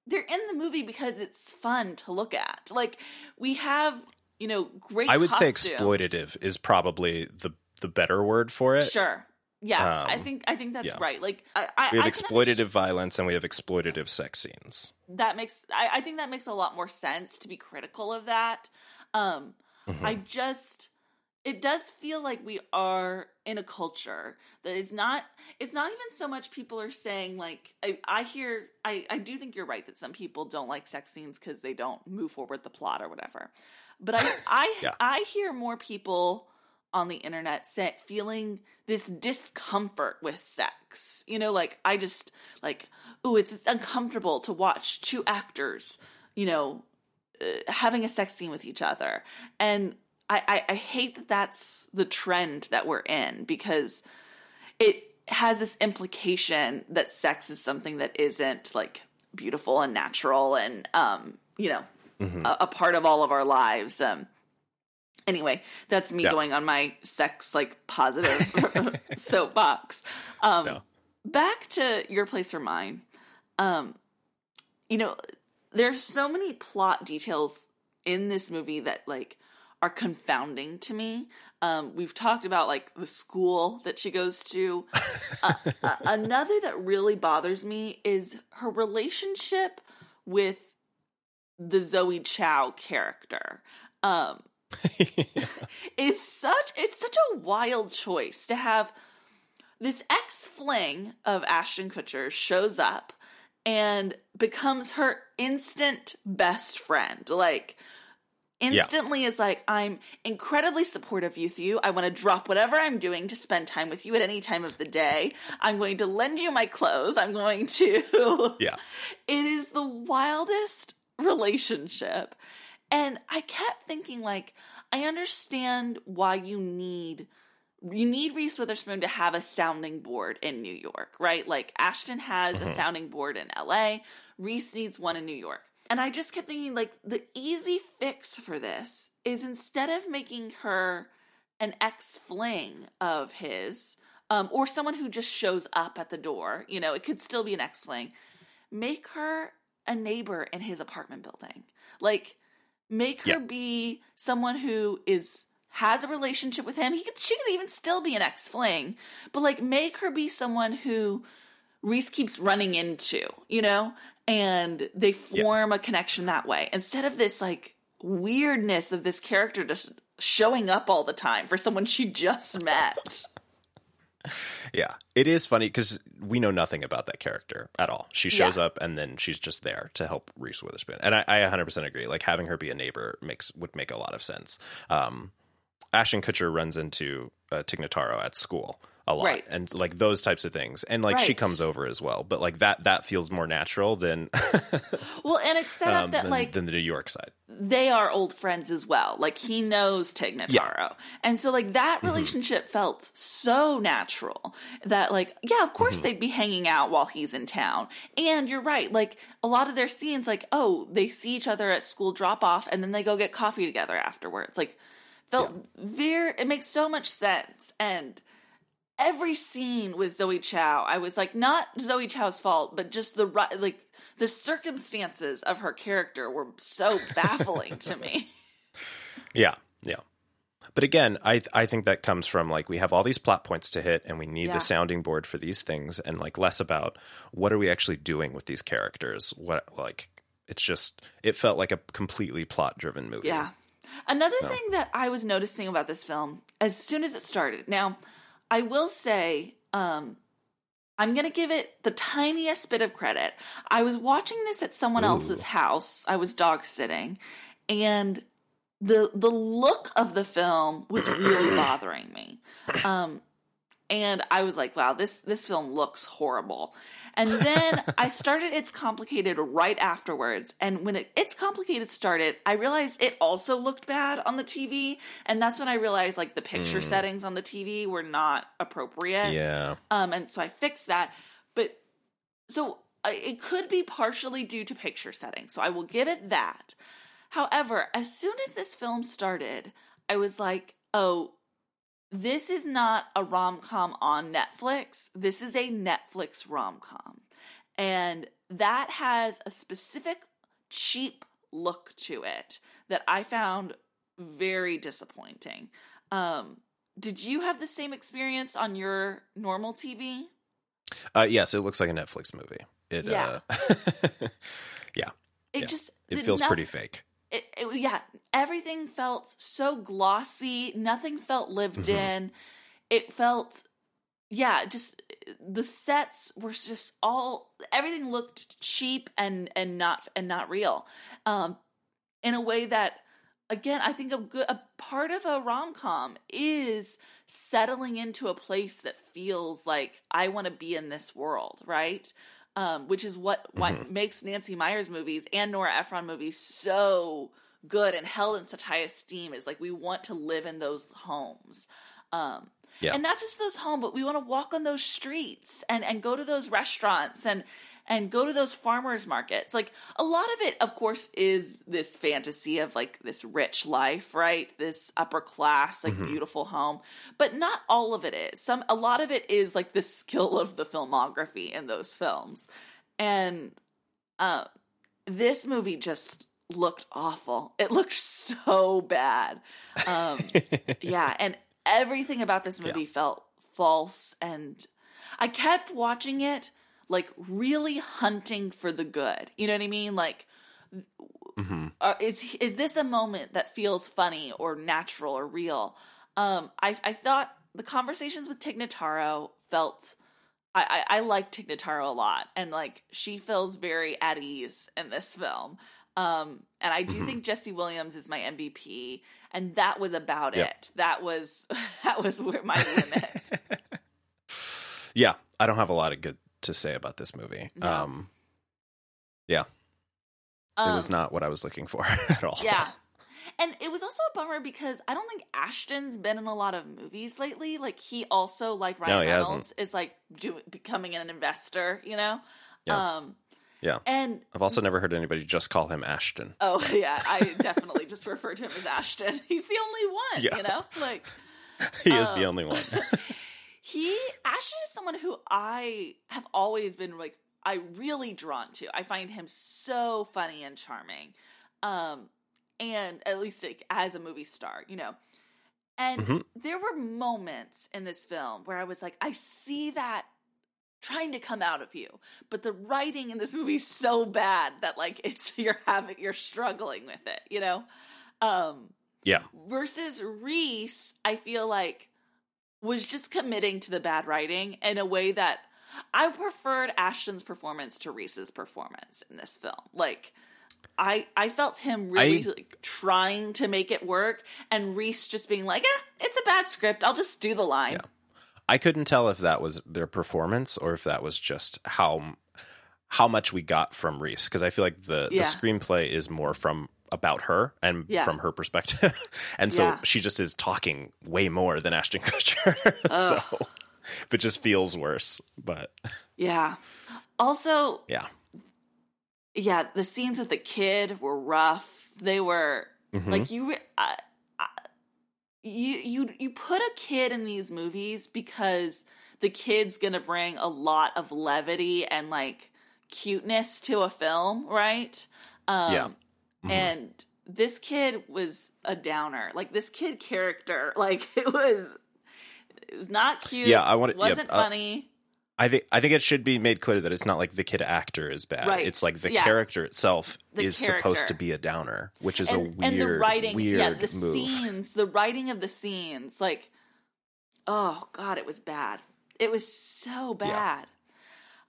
they're in the movie because it's fun to look at like we have you know great I would say exploitative is probably the the better word for it. Sure. Yeah, I Um, think I think that's yeah. right. Like I, I We have I exploitative violence and we have exploitative sex scenes. that makes I, I think that makes a lot more sense to be critical of that. Um Mm-hmm. I just it does feel like we are in a culture that is not it's not even so much people are saying like I, I hear I, I do think you're right that some people don't like sex scenes because they don't move forward the plot or whatever. But I I *laughs* Yeah. I hear more people on the internet say, feeling this discomfort with sex. You know, like I just like, ooh, it's, it's uncomfortable to watch two actors, you know, uh, having a sex scene with each other, and I, I I hate that that's the trend that we're in because it has this implication that sex is something that isn't like beautiful and natural and um you know a, a part of all of our lives. Um anyway that's me Yeah. going on my sex like positive *laughs* soapbox um Yeah. back to your place or mine um you know there's so many plot details in this movie that like are confounding to me. Um, we've talked about like the school that she goes to. *laughs* uh, uh, another that really bothers me is her relationship with the Zoe Chao character. Um, *laughs* is such it's such a wild choice to have this ex fling of Ashton Kutcher shows up and becomes her instant best friend. Like instantly is like I'm incredibly supportive with you. I want to drop whatever I'm doing to spend time with you at any time of the day. I'm going to lend you my clothes. I'm going to Yeah. *laughs* It is the wildest relationship. And I kept thinking like I understand why you need you need Reese Witherspoon to have a sounding board in New York, right? Like Ashton has a sounding board in LA, Reese needs one in New York. And I just kept thinking like the easy fix for this is instead of making her an ex fling of his, um, or someone who just shows up at the door, you know, it could still be an ex fling, make her a neighbor in his apartment building. Like, make her Yeah. be someone who is has a relationship with him. He could, she could even still be an ex fling, but like make her be someone who Reese keeps running into, you know, and they form a connection that way instead of this like weirdness of this character just showing up all the time for someone she just met. Yeah, it is funny because we know nothing about that character at all. She shows Yeah. up and then she's just there to help Reese Witherspoon, and I, I 100% agree. Like having her be a neighbor makes would make a lot of sense. Um, Ashton Kutcher runs into uh, Tig Notaro at school a lot, Right. and like those types of things, and like she comes over as well. But like that that feels more natural than *laughs* Well, and it's set up um, that than, like than the New York side. they are old friends as well. Like he knows Tig Notaro. And so like Mm-hmm. that relationship felt so natural that like, yeah, of Mm-hmm. course they'd be hanging out while he's in town. And you're right, like a lot of their scenes, like, oh, they see each other at school drop off and then they go get coffee together afterwards. Like felt very it makes so much sense. And every scene with Zoe Chao, I was like, not Zoe Chao's fault, but just the like the circumstances of her character were so *laughs* baffling to me. Yeah, yeah. But again, I I think that comes from like we have all these plot points to hit, and we need Yeah. the sounding board for these things, and like less about what are we actually doing with these characters. What like it's just it felt like a completely plot driven movie. Yeah. Another thing that I was noticing about this film as soon as it started. Now, I will say, um, I'm going to give it the tiniest bit of credit. I was watching this at someone else's house. I was dog sitting, and the the look of the film was really *clears throat* bothering me. Um, and I was like, "Wow, this this film looks horrible." And then *laughs* I started It's Complicated right afterwards. And when it, It's Complicated started, I realized it also looked bad on the TV. And that's when I realized like the picture settings on the TV were not appropriate. Yeah. Um, and so I fixed that. But so it could be partially due to picture settings. So I will give it that. However, as soon as this film started, I was like, oh, this is not a rom com on Netflix. This is a Netflix rom com. And that has a specific cheap look to it that I found very disappointing. Um, did you have the same experience on your normal TV? Uh, yes, it looks like a Netflix movie. It Yeah. uh *laughs* Yeah. It Yeah. just It feels pretty fake. It, it- yeah, everything felt so glossy. Nothing felt lived Mm-hmm. in. It felt, yeah, just the sets were just all everything looked cheap and and not and not real. Um, in a way that, again, I think a good a part of a rom com is settling into a place that feels like I want to be in this world, right? Um, which is what what makes Nancy Meyers movies and Nora Ephron movies so good and held in such high esteem is like we want to live in those homes. Um, Yeah. and not just those homes, but we want to walk on those streets and and go to those restaurants and and go to those farmers markets. Like a lot of it, of course, is this fantasy of like this rich life, right? This upper class, like beautiful home. But not all of it is. Some a lot of it is like the *laughs* skill of the filmography in those films. And uh, this movie just looked awful. It looked so bad. Um, *laughs* yeah, and everything about this movie felt false. And I kept watching it, like really hunting for the good. You know what I mean? Like, uh, is is this a moment that feels funny or natural or real? Um, I I thought the conversations with Tig Notaro felt. I, I, I like Tig Notaro a lot, and like she feels very at ease in this film. Um, and I do think Jesse Williams is my MVP, and that was about Yep. it. That was *laughs* that was where my *laughs* limit. Yeah, I don't have a lot of good to say about this movie. No. Um, yeah, it was Um, not what I was looking for *laughs* at all. Yeah. And it was also a bummer because I don't think Ashton's been in a lot of movies lately. Like he also, like Ryan No. Reynolds, is like do, becoming an investor. You know. Yeah. Um. Yeah. And I've also never heard anybody just call him Ashton. oh yeah, I *laughs* definitely just refer to him as Ashton. *laughs* He's the only one. Yeah. You know, like he is the Um, only one. He Ashton is someone who I have always been like I really drawn to. I find him so funny and charming. Um and at least like, as a movie star, you know. And Mhm. there were moments in this film where I was like I see that trying to come out of you, but the writing in this movie is so bad that like it's *laughs* you're having you're struggling with it, you know. Um yeah, versus Reese, I feel like was just committing to the bad writing in a way that I preferred Ashton's performance to Reese's performance in this film. Like I I felt him really I- like trying to make it work and Reese just being like, "Eh, it's a bad script. I'll just do the line." Yeah. I couldn't tell if that was their performance or if that was just how how much we got from Reese because I feel like the Yeah. the screenplay is more from about her and Yeah. from her perspective, *laughs* and so Yeah. she just is talking way more than Ashton Kutcher. *laughs* so it just feels worse. But *laughs* Yeah. Also, yeah, yeah, the scenes with the kid were rough. They were Mhm. like you. I, you you you put a kid in these movies because the kid's gonna bring a lot of levity and like cuteness to a film, right? Um, Yeah. Mhm. And this kid was a downer. Like this kid character, *laughs* like it was. It was not cute. Yeah, I wanna- yeah, Wasn't uh, funny. I think I think it should be made clear that it's not like the kid actor is bad. Right. It's like the Yeah. character itself The is supposed to be a downer, which is and, a weird, and the writing, weird yeah, the move. scenes, the writing of the scenes, like, oh god, it was bad. It was so bad.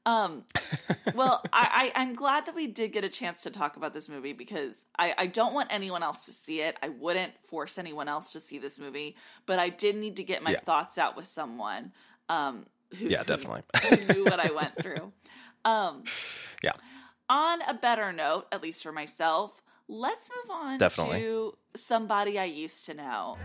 Um, *laughs* well, I, I I'm glad that we did get a chance to talk about this movie because I I don't want anyone else to see it. I wouldn't force anyone else to see this movie, but I did need to get my Yeah. thoughts out with someone. Um, who, Yeah, who- definitely. who knew what I went *laughs* through. Um, Yeah. on a better note, at least for myself, let's move on Definitely. to somebody I used to know.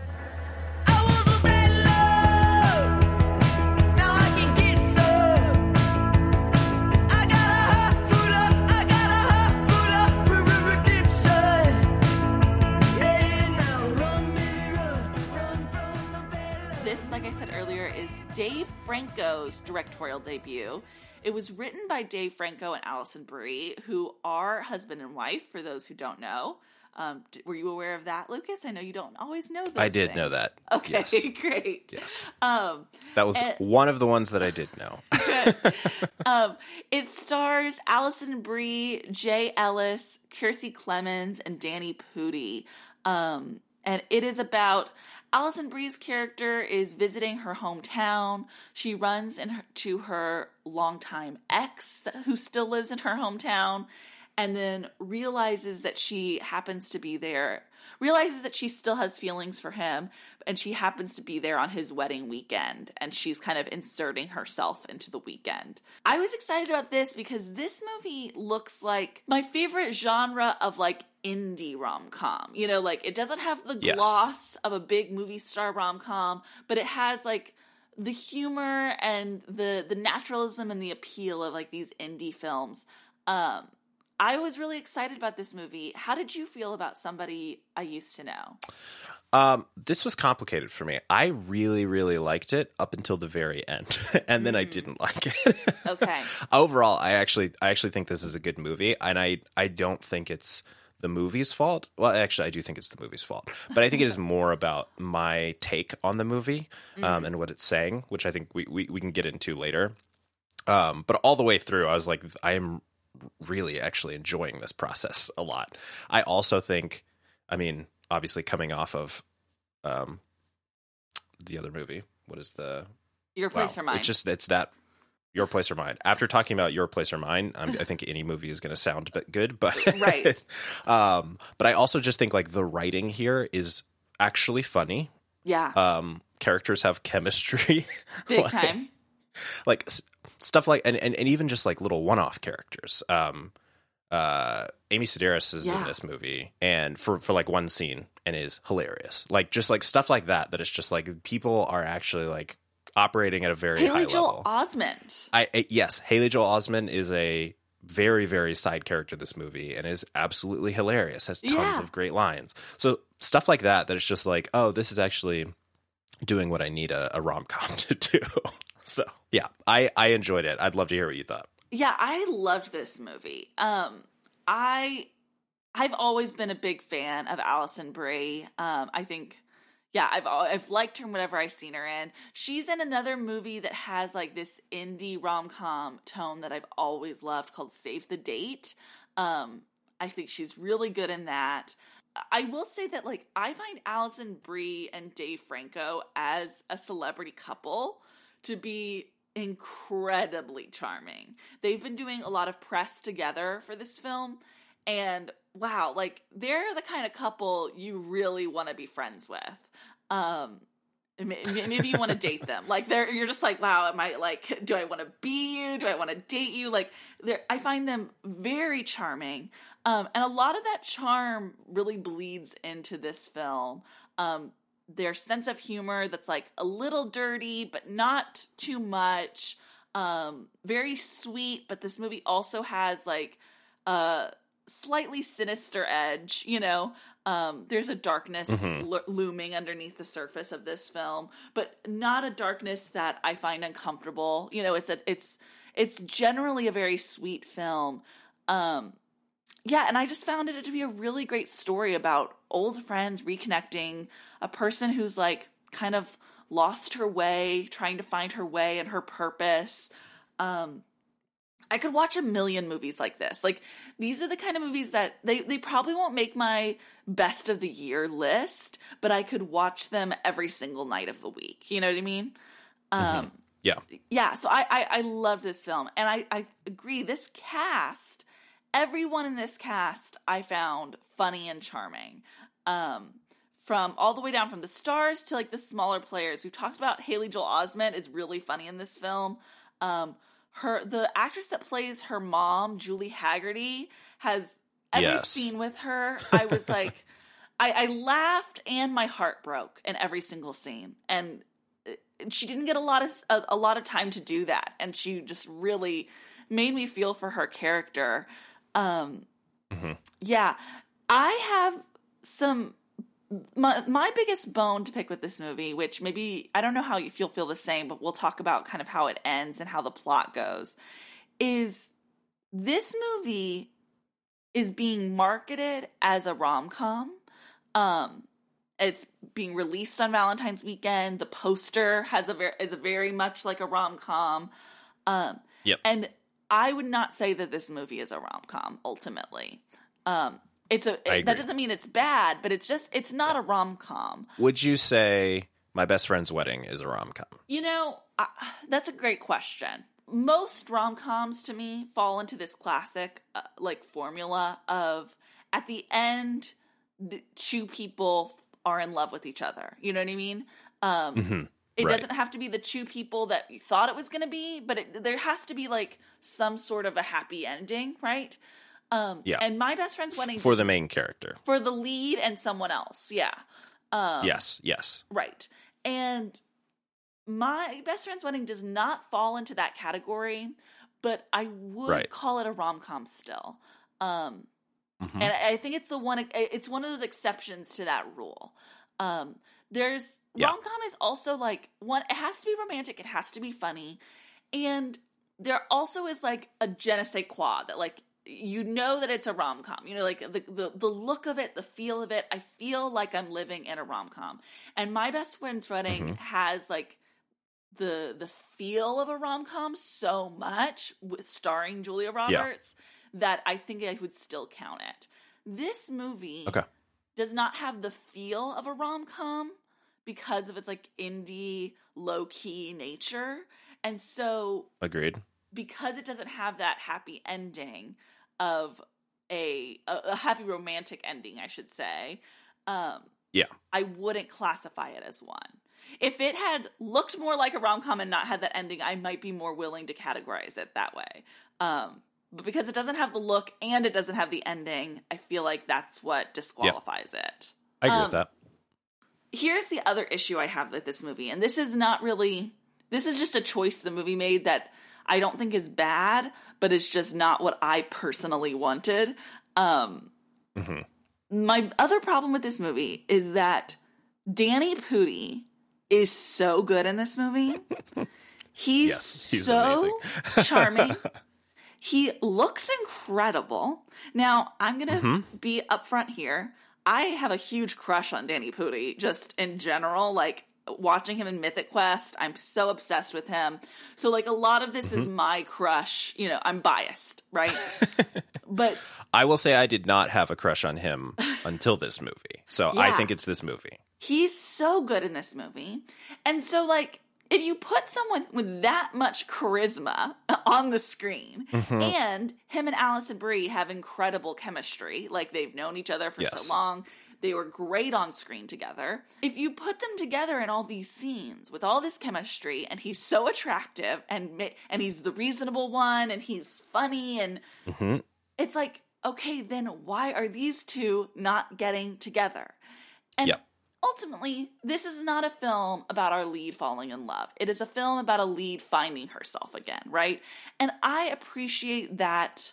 Earlier, is Dave Franco's directorial debut. It was written by Dave Franco and Alison Brie, who are husband and wife, for those who don't know. Um, were you aware of that, Lucas? I know you don't always know those I did know that. Okay, Yes. *laughs* great. Yes. Um, That was And- one of the ones that I did know. *laughs* um, it stars Alison Brie, Jay Ellis, Kiersey Clemons, and Danny Pudi. Um, and it is about Alison Brie's character is visiting her hometown. She runs into her longtime ex who still lives in her hometown and then realizes that she happens to be there realizes that she still has feelings for him and she happens to be there on his wedding weekend and she's kind of inserting herself into the weekend. I was excited about this because this movie looks like my favorite genre of like indie rom-com. You know, like it doesn't have the Yes. gloss of a big movie star rom-com, but it has like the humor and the the naturalism and the appeal of like these indie films. Um I was really excited about this movie. How did you feel about somebody I used to know? Um, this was complicated for me. I really, really liked it up until the very end, *laughs* and then I didn't like it. Okay. *laughs* Overall, I actually, I actually think this is a good movie, and I, I don't think it's the movie's fault. Well, actually, I do think it's the movie's fault, but I think it is more about my take on the movie um, and what it's saying, which I think we, we, we can get into later. Um, but all the way through, I was like, I am really actually enjoying this process a lot. I also think, I mean, obviously coming off of um, the other movie, what is the Your place wow, or mine. It's just it's that your place or mine. After talking about your place or mine, I'm, I think any movie is going to sound bit good, but *laughs* Right. um, but I also just think like the writing here is actually funny. yeah, Um, characters have chemistry, *laughs* big like- time. like stuff like and, and and even just like little one-off characters. Um, uh, Amy Sedaris is in this movie, and for for like one scene, and is hilarious. Like just like stuff like that. That it's just like people are actually like operating at a very high Haley Joel level. Osment. I, I yes, Haley Joel Osment is a very very side character this movie and is absolutely hilarious. Has tons Yeah. of great lines. So stuff like that that it's just like, oh, this is actually doing what I need a, a rom com *laughs* to do. so yeah, I I enjoyed it. I'd love to hear what you thought. Yeah, I loved this movie. Um, I I've always been a big fan of Alison Brie. Um, I think, yeah, I've I've liked her whenever I've seen her in. She's in another movie that has like this indie rom com tone that I've always loved called Save the Date. Um, I think she's really good in that. I will say that like I find Alison Brie and Dave Franco as a celebrity couple to be incredibly charming. They've been doing a lot of press together for this film and wow, like they're the kind of couple you really want to be friends with. Um maybe you want to date them. *laughs* Like they're you're just like, wow, am I like do I want to be you? Do I want to date you? Like they're I find them very charming. Um and a lot of that charm really bleeds into this film. Um their sense of humor that's like a little dirty but not too much um very sweet but this movie also has like a slightly sinister edge you know? Um there's a darkness lo- looming underneath the surface of this film but not a darkness that i find uncomfortable. You know it's a it's it's generally a very sweet film. Um yeah, and I just found it to be a really great story about old friends reconnecting, a person who's like kind of lost her way, trying to find her way and her purpose. Um I could watch a million movies like this. Like these are the kind of movies that they they probably won't make my best of the year list, but I could watch them every single night of the week. You know what I mean? Um Yeah. yeah so I, I i love this film and i i agree this cast everyone in this cast i found funny and charming um from all the way down from the stars to like the smaller players we've talked about haley joel osment is really funny in this film um her the actress that plays her mom julie hagerty has every Yes. scene with her. I was *laughs* like I, I laughed and my heart broke in every single scene. And she didn't get a lot of a, a lot of time to do that. And she just really made me feel for her character. Um yeah. I have some my, my biggest bone to pick with this movie which maybe i don't know how you feel feel the same but we'll talk about kind of how it ends and how the plot goes is this movie is being marketed as a rom-com um it's being released on Valentine's weekend. The poster has a very is a very much like a rom com. Um, Yep. and I would not say that this movie is a rom com. Ultimately, um, it's a that doesn't mean it's bad, but it's just it's not a rom com. Would you say My Best Friend's Wedding is a rom com? You know, I, that's a great question. Most rom coms to me fall into this classic uh, like formula of at the end, the two people are in love with each other. You know what I mean? Um, It Mm-hmm. right. doesn't have to be the two people that you thought it was going to be, but it, there has to be like some sort of a happy ending, right? Um, Yeah. And my best friend's wedding For the main character. for the lead and someone else, yeah. Um, yes, yes. Right. And my best friend's wedding does not fall into that category, but I would Right. call it a rom com still. Um, Mhm. and I I think it's the one. It's one of those exceptions to that rule. Um, there's Yeah. rom com is also like one. It has to be romantic. It has to be funny, and there also is like a je ne sais quoi that like you know that it's a rom com. You know, like the, the the look of it, the feel of it. I feel like I'm living in a rom com. And my best friend's running Mm-hmm. has like the the feel of a rom com so much with starring Julia Roberts that I think I would still count it. This movie Okay. does not have the feel of a rom com because of its like indie low key nature. And so Agreed. Because it doesn't have that happy ending of a a, a happy romantic ending, I should say. Um, Yeah. I wouldn't classify it as one. If it had looked more like a rom com and not had that ending, I might be more willing to categorize it that way. Um, but because it doesn't have the look and it doesn't have the ending, I feel like that's what disqualifies it. I agree Um, with that. Here's the other issue I have with this movie, and this is not really this is just a choice the movie made that I don't think is bad, but it's just not what I personally wanted. Um my other problem with this movie is that Danny Pudi is so good in this movie. *laughs* He's, Yes, he's so *laughs* charming. He looks incredible. Now, I'm going to be upfront here. I have a huge crush on Danny Pudi just in general. Like watching him in Mythic Quest, I'm so obsessed with him. So, like, a lot of this is my crush. You know, I'm biased, right? *laughs* but I will say I did not have a crush on him *laughs* until this movie. So I think it's this movie. he's so good in this movie. And so, like, if you put someone with that much charisma *laughs* on the screen Mm-hmm. and him and Alison Brie have incredible chemistry, like they've known each other for Yes. so long, they were great on screen together. If you put them together in all these scenes with all this chemistry and he's so attractive and and he's the reasonable one and he's funny and Mm-hmm. it's like, okay, then why are these two not getting together? And Yep. ultimately, this is not a film about our lead falling in love. It is a film about a lead finding herself again, right? And I appreciate that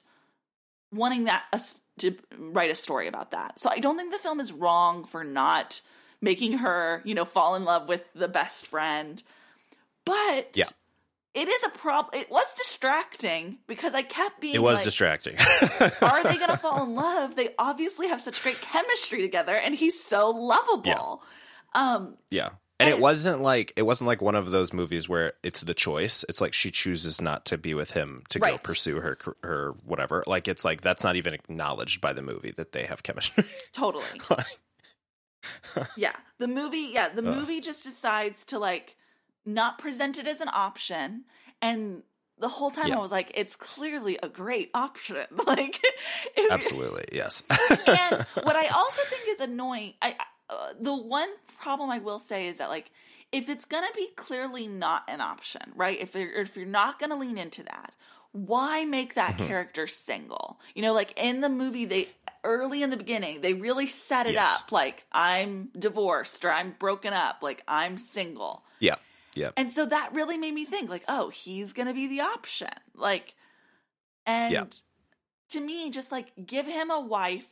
wanting that to write a story about that. So I don't think the film is wrong for not making her, you know, fall in love with the best friend. But Yeah. it is a problem. It was distracting because I kept being It was like, distracting. *laughs* are they going *laughs* to fall in love? They obviously have such great chemistry together, and he's so lovable. Um, yeah. And And- it wasn't like it wasn't like one of those movies where it's the choice. It's like she chooses not to be with him to go pursue her her whatever. Like it's like that's not even acknowledged by the movie that they have chemistry. *laughs* totally. *laughs* yeah, the movie. Yeah, the movie just decides to like not present it as an option, and the whole time Yeah. I was like, it's clearly a great option. *laughs* Like, if- Absolutely. Yes. and what I also think is annoying, I uh, the one problem I will say is that like if it's gonna be clearly not an option, right? If you're if you're not gonna lean into that, why make that Mm-hmm. character single? You know, like in the movie, they early in the beginning they really set it Yes. up like I'm divorced or I'm broken up, like I'm single. yeah. Yeah. And so that really made me think, like, oh, he's gonna be the option. Like, and Yeah. to me, just like give him a wife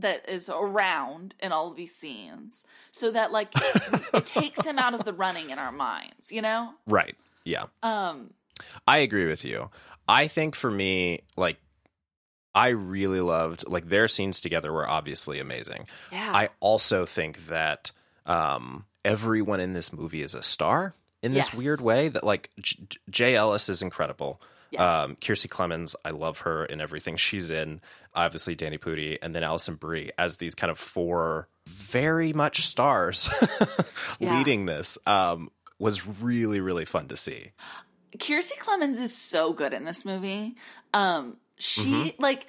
that is around in all of these scenes, so that like *laughs* it takes him out of the running in our minds, you know? Right. Yeah. Um, I agree with you. I think for me, like, I really loved like their scenes together were obviously amazing. yeah, I also think that um, everyone in this movie is a star in this Yes. weird way. That like J- J- Jay Ellis is incredible. Yeah. Um, Kiersey Clemons, I love her in everything she's in. Obviously, Danny Pudi, and then Alison Brie as these kind of four very much stars *laughs* Yeah. leading this um, was really really fun to see. Kiersey Clemons is so good in this movie. Um, she Mm-hmm. like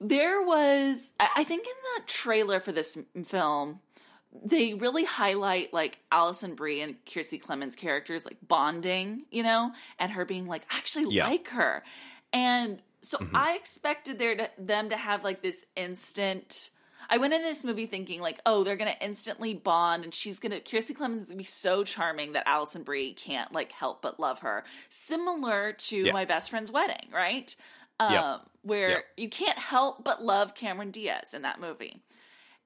there was I I think in the trailer for this film they really highlight like Alison Brie and Kiersey Clemons characters like bonding, you know, and her being like I actually Yeah. like her. And so I expected there to them to have like this instant I went in this movie thinking like, oh, they're gonna instantly bond, and she's gonna Kiersey Clemons is gonna be so charming that Alison Brie can't like help but love her. Similar to Yeah. my best friend's wedding, right? Um, Yeah. where you can't help but love Cameron Diaz in that movie.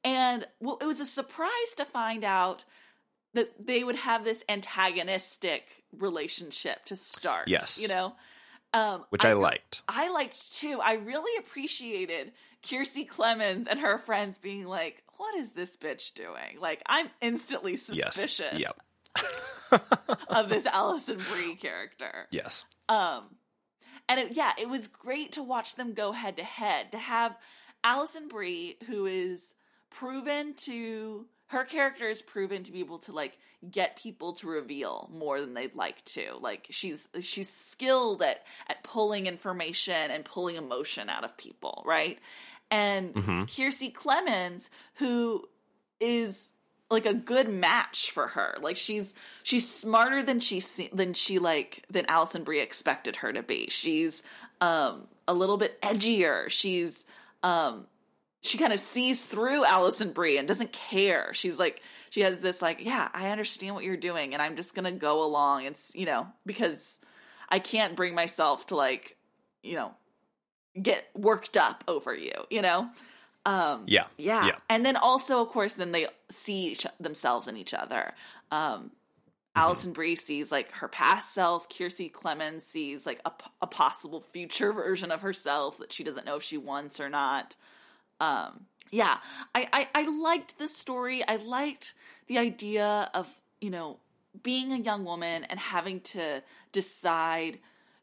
And well, it was a surprise to find out that they would have this antagonistic relationship to start. Yes. you know. Um, which I, re- liked. I liked too. I really appreciated Kiersey Clemons and her friends being like, "What is this bitch doing?" Like, I'm instantly Yes. suspicious Yep. *laughs* of this *laughs* Alison Brie character. Yes. Um, and it, yeah, it was great to watch them go head to head. To have Alison Brie, who is proven to her character is proven to be able to like get people to reveal more than they'd like to. Like she's she's skilled at at pulling information and pulling emotion out of people, right? And Mhm. Kiersey Clemons, who is like a good match for her. Like she's she's smarter than she than she like than alison Brie expected her to be. She's um a little bit edgier. She's um she kind of sees through Alison Brie and doesn't care. She's like she has this like, yeah, I understand what you're doing and I'm just going to go along It's you know, because I can't bring myself to like, you know, get worked up over you, you know? Um Yeah. yeah. Yeah. And then also, of course, then they see each, themselves in each other. Um, Alison Brie sees like her past self. Kiersey Clemons sees like a, p- a possible future version of herself that she doesn't know if she wants or not. Um, yeah, I, I, I liked the story. I liked the idea of, you know, being a young woman and having to decide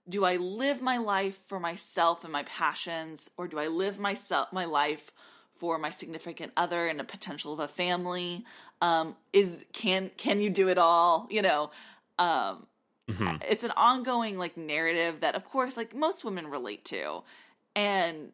do I live my life for myself and my passions, or do I live myself my life for my significant other and the potential of a family? Um, is can can you do it all? You know, um, Mhm. it's an ongoing like narrative that, of course, like most women relate to, and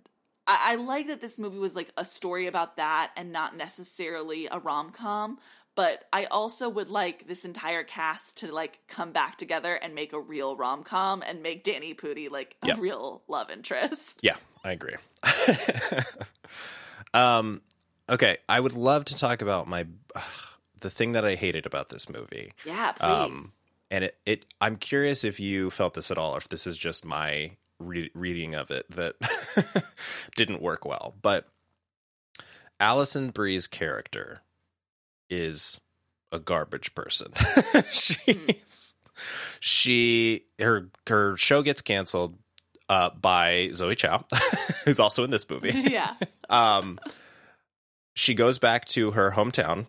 I, I like that this movie was like a story about that and not necessarily a rom com. But I also would like this entire cast to like come back together and make a real rom com and make Danny Pudi like a Yep. real love interest. Yeah, I agree. *laughs* um, okay, I would love to talk about my *sighs* the thing that I hated about this movie. Yeah, please. Um, and it, it, I'm curious if you felt this at all, or if this is just my re- reading of it that *laughs* didn't work well. But Alison Brie's character is a garbage person. *laughs* She's she her her show gets canceled uh, by Zoe Chao, *laughs* who's also in this movie yeah. um she goes back to her hometown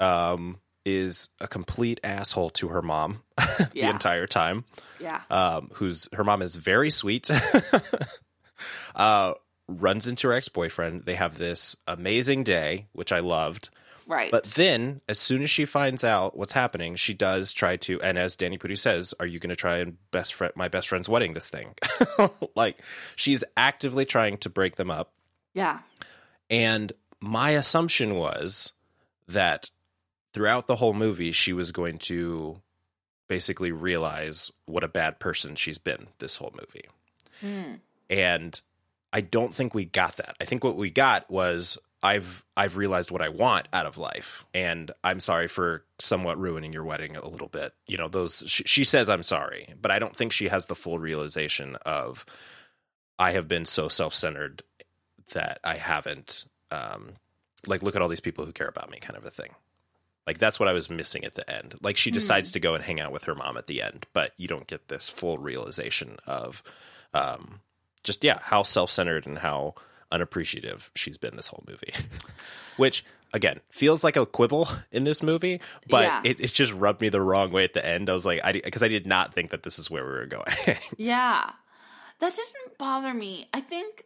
um is a complete asshole to her mom *laughs* the Yeah. entire time Yeah. um who's her mom is very sweet *laughs* uh runs into her ex-boyfriend they have this amazing day which i loved Right. but then, as soon as she finds out what's happening, she does try to. And as Danny Pudi says, "Are you going to try and best friend my best friend's wedding this thing?" *laughs* like she's actively trying to break them up. yeah. And my assumption was that throughout the whole movie, she was going to basically realize what a bad person she's been this whole movie. Hmm. And I don't think we got that. I think what we got was I've I've realized what I want out of life, and I'm sorry for somewhat ruining your wedding a little bit. You know, those she, she says I'm sorry, but I don't think she has the full realization of I have been so self centered that I haven't um like look at all these people who care about me kind of a thing. Like that's what I was missing at the end. Like she decides to go and hang out with her mom at the end, but you don't get this full realization of um just yeah, how self-centered and how unappreciative she's been this whole movie. *laughs* Which again, feels like a quibble in this movie, but Yeah. it, it just rubbed me the wrong way at the end. I was like I because I did not think that this is where we were going. *laughs* Yeah. That didn't bother me. I think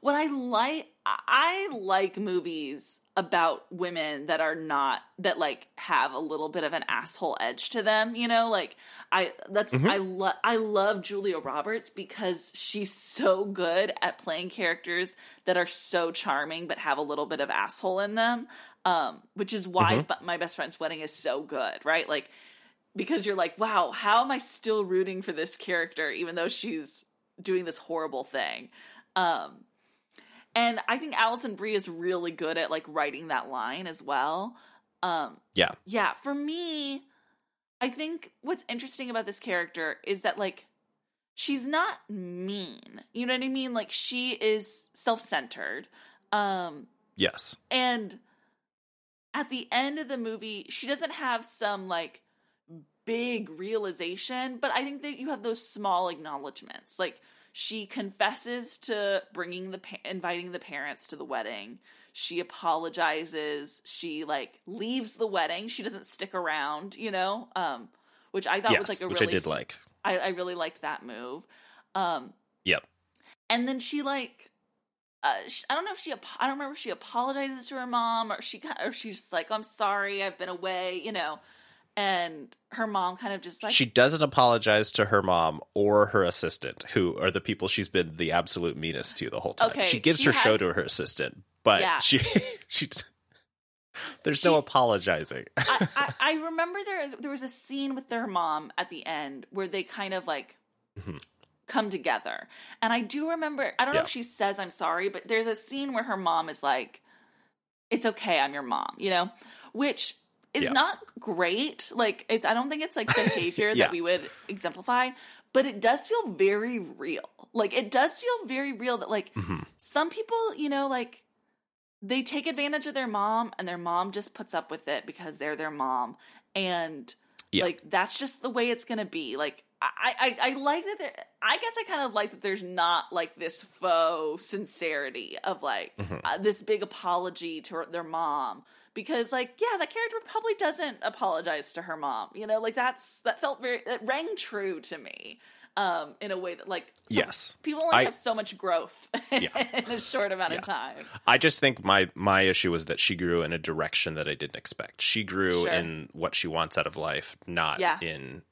what I like I like movies about women that are not that like have a little bit of an asshole edge to them, you know? Like I that's I love I love Julia Roberts because she's so good at playing characters that are so charming but have a little bit of asshole in them. Um which is why Bu- my best friend's wedding is so good, right? Like because you're like, wow, how am I still rooting for this character even though she's doing this horrible thing? Um, and I think Alison Brie is really good at like writing that line as well. Um, yeah. yeah, for me, I think what's interesting about this character is that like she's not mean. You know what I mean? Like she is self-centered. Um, Yes. and at the end of the movie, she doesn't have some like big realization, but I think that you have those small acknowledgments. Like she confesses to bringing the pa- inviting the parents to the wedding. She apologizes. She like leaves the wedding. She doesn't stick around, you know. Um which I thought yes, was like a which really I did like. I, I really liked that move. Um Yep. and then she like uh, sh I don't know if she I don't remember if she apologizes to her mom or she or she's just like I'm sorry I've been away you know and her mom kind of just like she doesn't apologize to her mom or her assistant, who are the people she's been the absolute meanest to the whole time. Okay, she gives she her show to her assistant, but Yeah. she *laughs* she there's She- no apologizing. I, I, *laughs* I remember there is there was a scene with their mom at the end where they kind of like Mhm. come together. And I do remember I don't know if she says I'm sorry, but there's a scene where her mom is like, It's okay, I'm your mom, you know? Which is Yeah. not great. Like it's I don't think it's like *laughs* behavior Yeah. that we would exemplify, but it does feel very real. Like it does feel very real that like Mhm. some people, you know, like they take advantage of their mom and their mom just puts up with it because they're their mom. And Yeah. like that's just the way it's gonna be. Like I, I, I like that there I guess I kind of like that there's not like this faux sincerity of like Mhm. uh, this big apology to her, their mom. Because like, yeah, that character probably doesn't apologize to her mom. You know, like that's that felt very that rang true to me. Um, in a way that like Yes. people only I- have so much growth *laughs* Yeah. in a short amount Yeah. of time. I just think my my issue was that she grew in a direction that I didn't expect. She grew Sure. in what she wants out of life, not Yeah. in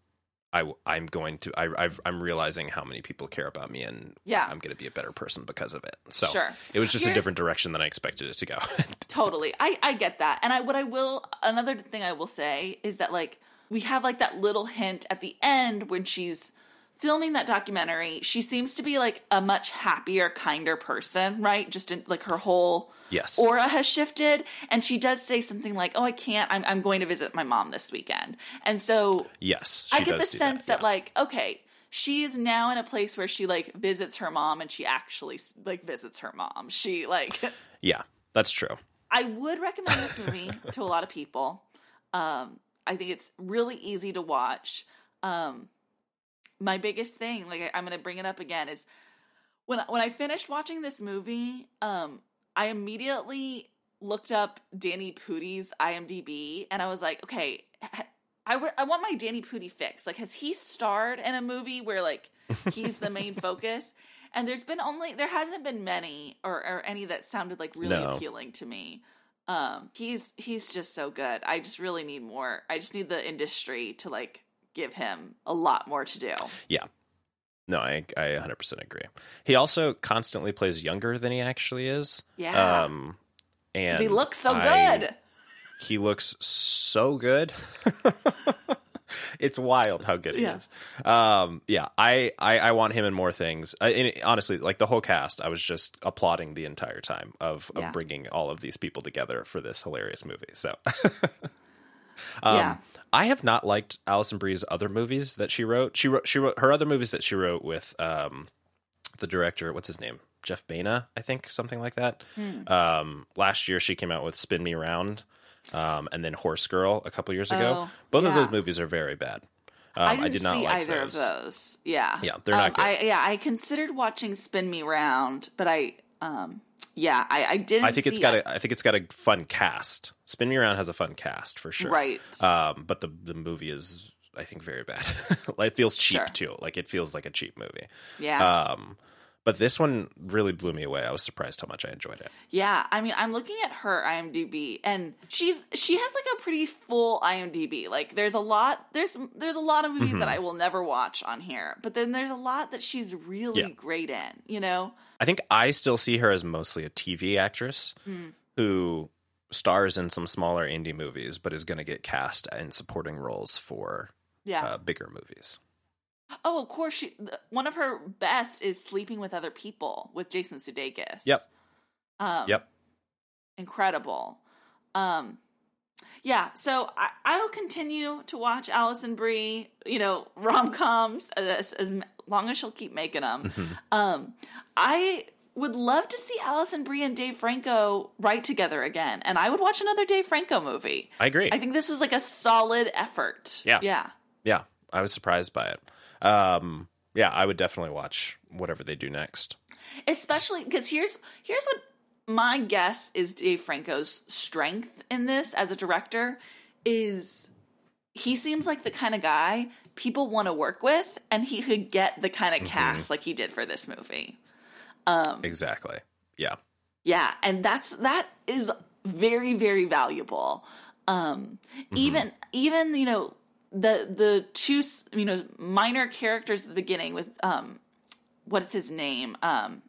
I I'm going to I I've, I'm realizing how many people care about me and Yeah. I'm going to be a better person because of it. So Sure. it was just a different direction than I expected it to go. *laughs* totally i i get that and i what i will another thing i will say is that like we have like that little hint at the end when she's filming that documentary she seems to be like a much happier kinder person right just in like her whole yes. aura has shifted and she does say something like oh i can't i'm, I'm going to visit my mom this weekend and so yes. I get the sense that, yeah. like, okay, she is now in a place where she like visits her mom and she actually like visits her mom. She like *laughs* Yeah, that's true. I would recommend this movie to a lot of people. Um I think it's really easy to watch. Um my biggest thing, like I, I'm going to bring it up again is when when I finished watching this movie, um I immediately looked up Danny Pudi's IMDb and I was like, okay, I would- I want my Danny Pudi fix. Like, has he starred in a movie where like he's the main *laughs* focus? And there's been only there hasn't been many or, or any that sounded like really No. appealing to me. Um, he's he's just so good. I just really need more. I just need the industry to like give him a lot more to do. Yeah. No, I I 100% agree. He also constantly plays younger than he actually is. Yeah, Um and he looks so I- good. He looks so good. *laughs* it's wild how good he Yeah. is. Um, yeah, I, I, I want him in more things. I, honestly, like the whole cast, I was just applauding the entire time of, of Yeah. bringing all of these people together for this hilarious movie. So, *laughs* um, Yeah. I have not liked Alison Brie's other movies that she wrote. She wrote, she wrote her other movies that she wrote with um, the director. What's his name? Jeff Baena, I think, something like that. Hmm. Um, last year, she came out with Spin Me Round, um, and then Horse Girl a couple years ago. Oh, Both of those movies are very bad. I Um, didn't I, did not like either those. of those. Yeah, Yeah, they're not Um, good. I, yeah, I considered watching Spin Me Round, but I, um, yeah, I, I didn't. I think it's got it. a. I think it's got a fun cast. Spin Me Around has a fun cast for sure. Right. Um, but the the movie is, I think, very bad. *laughs* it feels cheap Sure. too. Like it feels like a cheap movie. yeah, Um, but this one really blew me away. I was surprised how much I enjoyed it. yeah. I mean, I'm looking at her IMDb, and she's she has like a pretty full IMDb. Like, there's a lot. There's there's a lot of movies Mm-hmm. that I will never watch on here, but then there's a lot that she's really Yeah. great in. You know, I think I still see her as mostly a TV actress Hmm. who stars in some smaller indie movies, but is going to get cast in supporting roles for yeah. uh, bigger movies. oh, of course. She one of her best is Sleeping with Other People with Jason Sudeikis. Yep. Um, Yep. incredible. Um, yeah, so I, I'll continue to watch Alison Brie, you know, rom coms as, as long as she'll keep making them. Mm-hmm. Um, I would love to see Alison Brie and Dave Franco write together again, and I would watch another Dave Franco movie. I agree. I think this was like a solid effort. Yeah. yeah, yeah, I was surprised by it. Um, yeah, I would definitely watch whatever they do next. especially because here's here's what my guess is Dave Franco's strength in this as a director is he seems like the kind of guy people want to work with and he could get the kind of cast like he did for this movie. Um Exactly. Yeah. Yeah, and that's that is very very valuable. Um even even you know the the two you know minor characters at the beginning with um what's his name? Um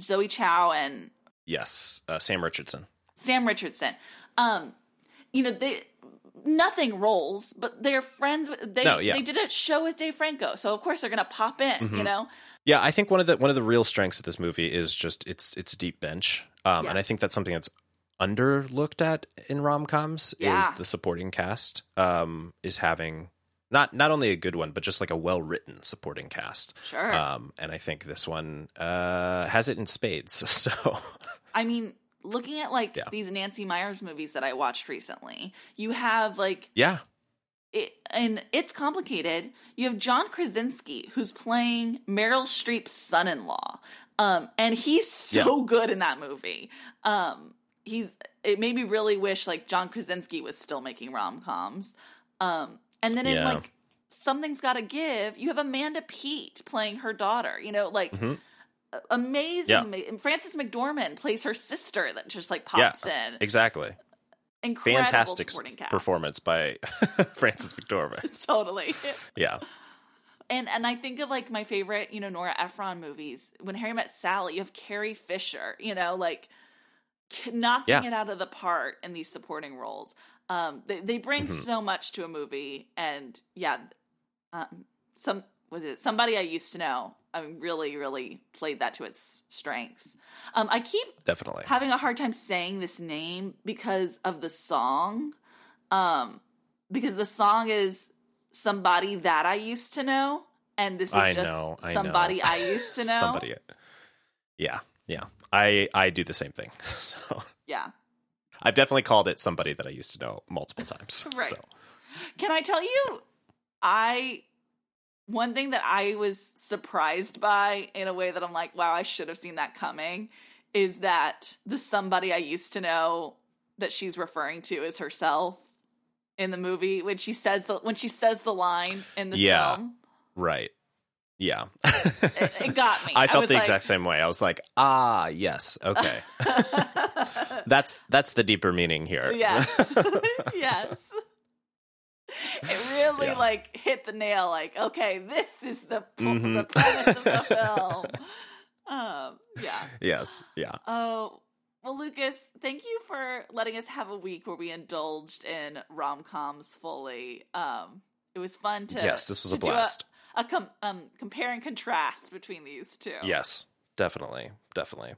Zoe Chao and Yes. Uh, Sam Richardson. Sam Richardson. Um, you know, they nothing rolls, but they're friends. With, they No, yeah. they did a show with Dave Franco, so of course they're gonna pop in. Mm-hmm. You know, Yeah, I think one of the one of the real strengths of this movie is just its its deep bench, um, Yeah. and I think that's something that's underlooked at in rom coms Yeah. is the supporting cast um, is having not not only a good one but just like a well written supporting cast. Sure. Um, and I think this one uh, has it in spades. *laughs* So I mean, looking at like Yeah. these Nancy Meyers movies that I watched recently, you have like yeah, it, and it's complicated. You have John Krasinski who's playing Meryl Streep's son-in-law, um, and he's so good in that movie. Um, he's it made me really wish like John Krasinski was still making rom coms. Um, and then in like something's got to give. You have Amanda Peet playing her daughter. You know, like. Mm-hmm. a- Amazing. Yeah. Frances McDormand plays her sister that just like yeah, pops in. exactly. Incredible Fantastic supporting cast. performance by *laughs* Frances McDormand. *laughs* Totally. Yeah, And and I think of like my favorite, you know, Nora Ephron movies. When Harry Met Sally, you have Carrie Fisher, you know, like knocking Yeah. it out of the park in these supporting roles. Um, they they bring Mm-hmm. so much to a movie, and yeah, um, some was it somebody I used to know. I mean, really, really played that to its strengths. Um, I keep definitely. having a hard time saying this name because of the song. Um, because the song is somebody that I used to know, and this is I just know. I somebody know. I used to *laughs* know. Somebody. Yeah, yeah. I I do the same thing. *laughs* So Yeah. I've definitely called it somebody that I used to know multiple times. *laughs* Right. So Can I tell you, I one thing that I was surprised by in a way that I'm like, wow, I should have seen that coming, is that the somebody I used to know that she's referring to is herself in the movie when she says the when she says the line in the Yeah. film. right. Yeah. It, it got me. *laughs* I felt was the like, exact same way. I was like, ah, yes, okay. *laughs* *laughs* that's that's the deeper meaning here. Yes. *laughs* *laughs* yes. It really Yeah. like hit the nail like, okay, this is the Mhm. the premise of the film. Um, yeah. yes. Yeah. Oh, well, Lucas, thank you for letting us have a week where we indulged in rom coms fully. Um, it was fun to Yes, this was a blast. A, com- um, compare and contrast between these two. Yes. Definitely. Definitely.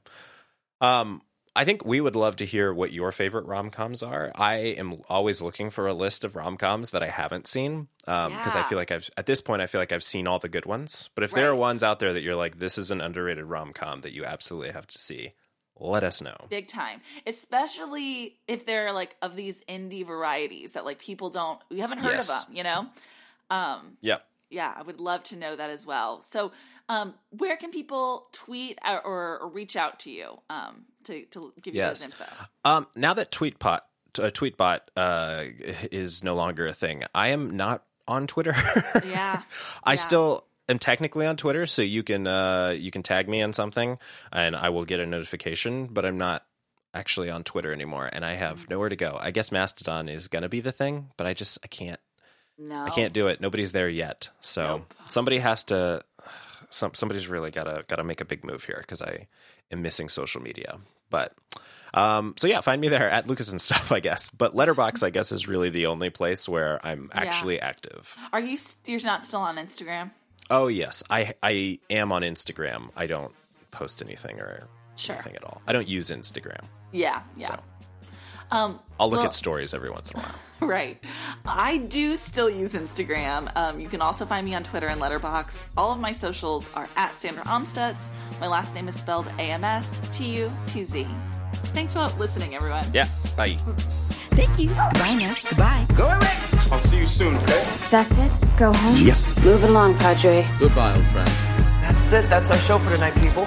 Um I think we would love to hear what your favorite rom coms are. I am always looking for a list of rom coms that I haven't seen because I Yeah. feel like I've at this point I feel like I've seen all the good ones. But if there are ones out there that you're like, this is an underrated rom com that you absolutely have to see, let us know. big time especially if they're like of these indie varieties that like people don't we haven't heard Yes. of them you know um Yep. yeah i would love to know that as well so um where can people tweet or, or, or reach out to you um to, to give you Yes. those info Um, now that Tweetbot uh, Tweetbot uh, is no longer a thing, I am not on Twitter. *laughs* yeah I Yeah. still am technically on Twitter, so you can uh, you can tag me on something, and I will get a notification. But I'm not actually on Twitter anymore, and I Mm. have nowhere to go. I guess Mastodon is gonna be the thing, but I just I can't no I can't do it. Nobody's there yet, so. Nope. somebody has to. Some somebody's really gotta gotta make a big move here because I am missing social media. But um, so yeah, find me there at Lucas and stuff, *laughs* I guess. But Letterbox, I guess, is really the only place where I'm actually active. are you you're not still on instagram Oh yes, I I am on Instagram. I don't post anything or Sure. anything at all. I don't use Instagram. yeah yeah So um I'll look well- at stories every once in a while. *laughs* Right. I do still use Instagram. Um, you can also find me on Twitter and Letterbox. All of my socials are at Sandra Amstutz. My last name is spelled A M S T U T Z. Thanks for listening, everyone. Yeah. Bye. Thank you. Goodbye now. Goodbye. Go away. I'll see you soon, okay? That's it? Go home? Yeah. Move along, Padre. Goodbye, old friend. That's it. That's our show for tonight, people.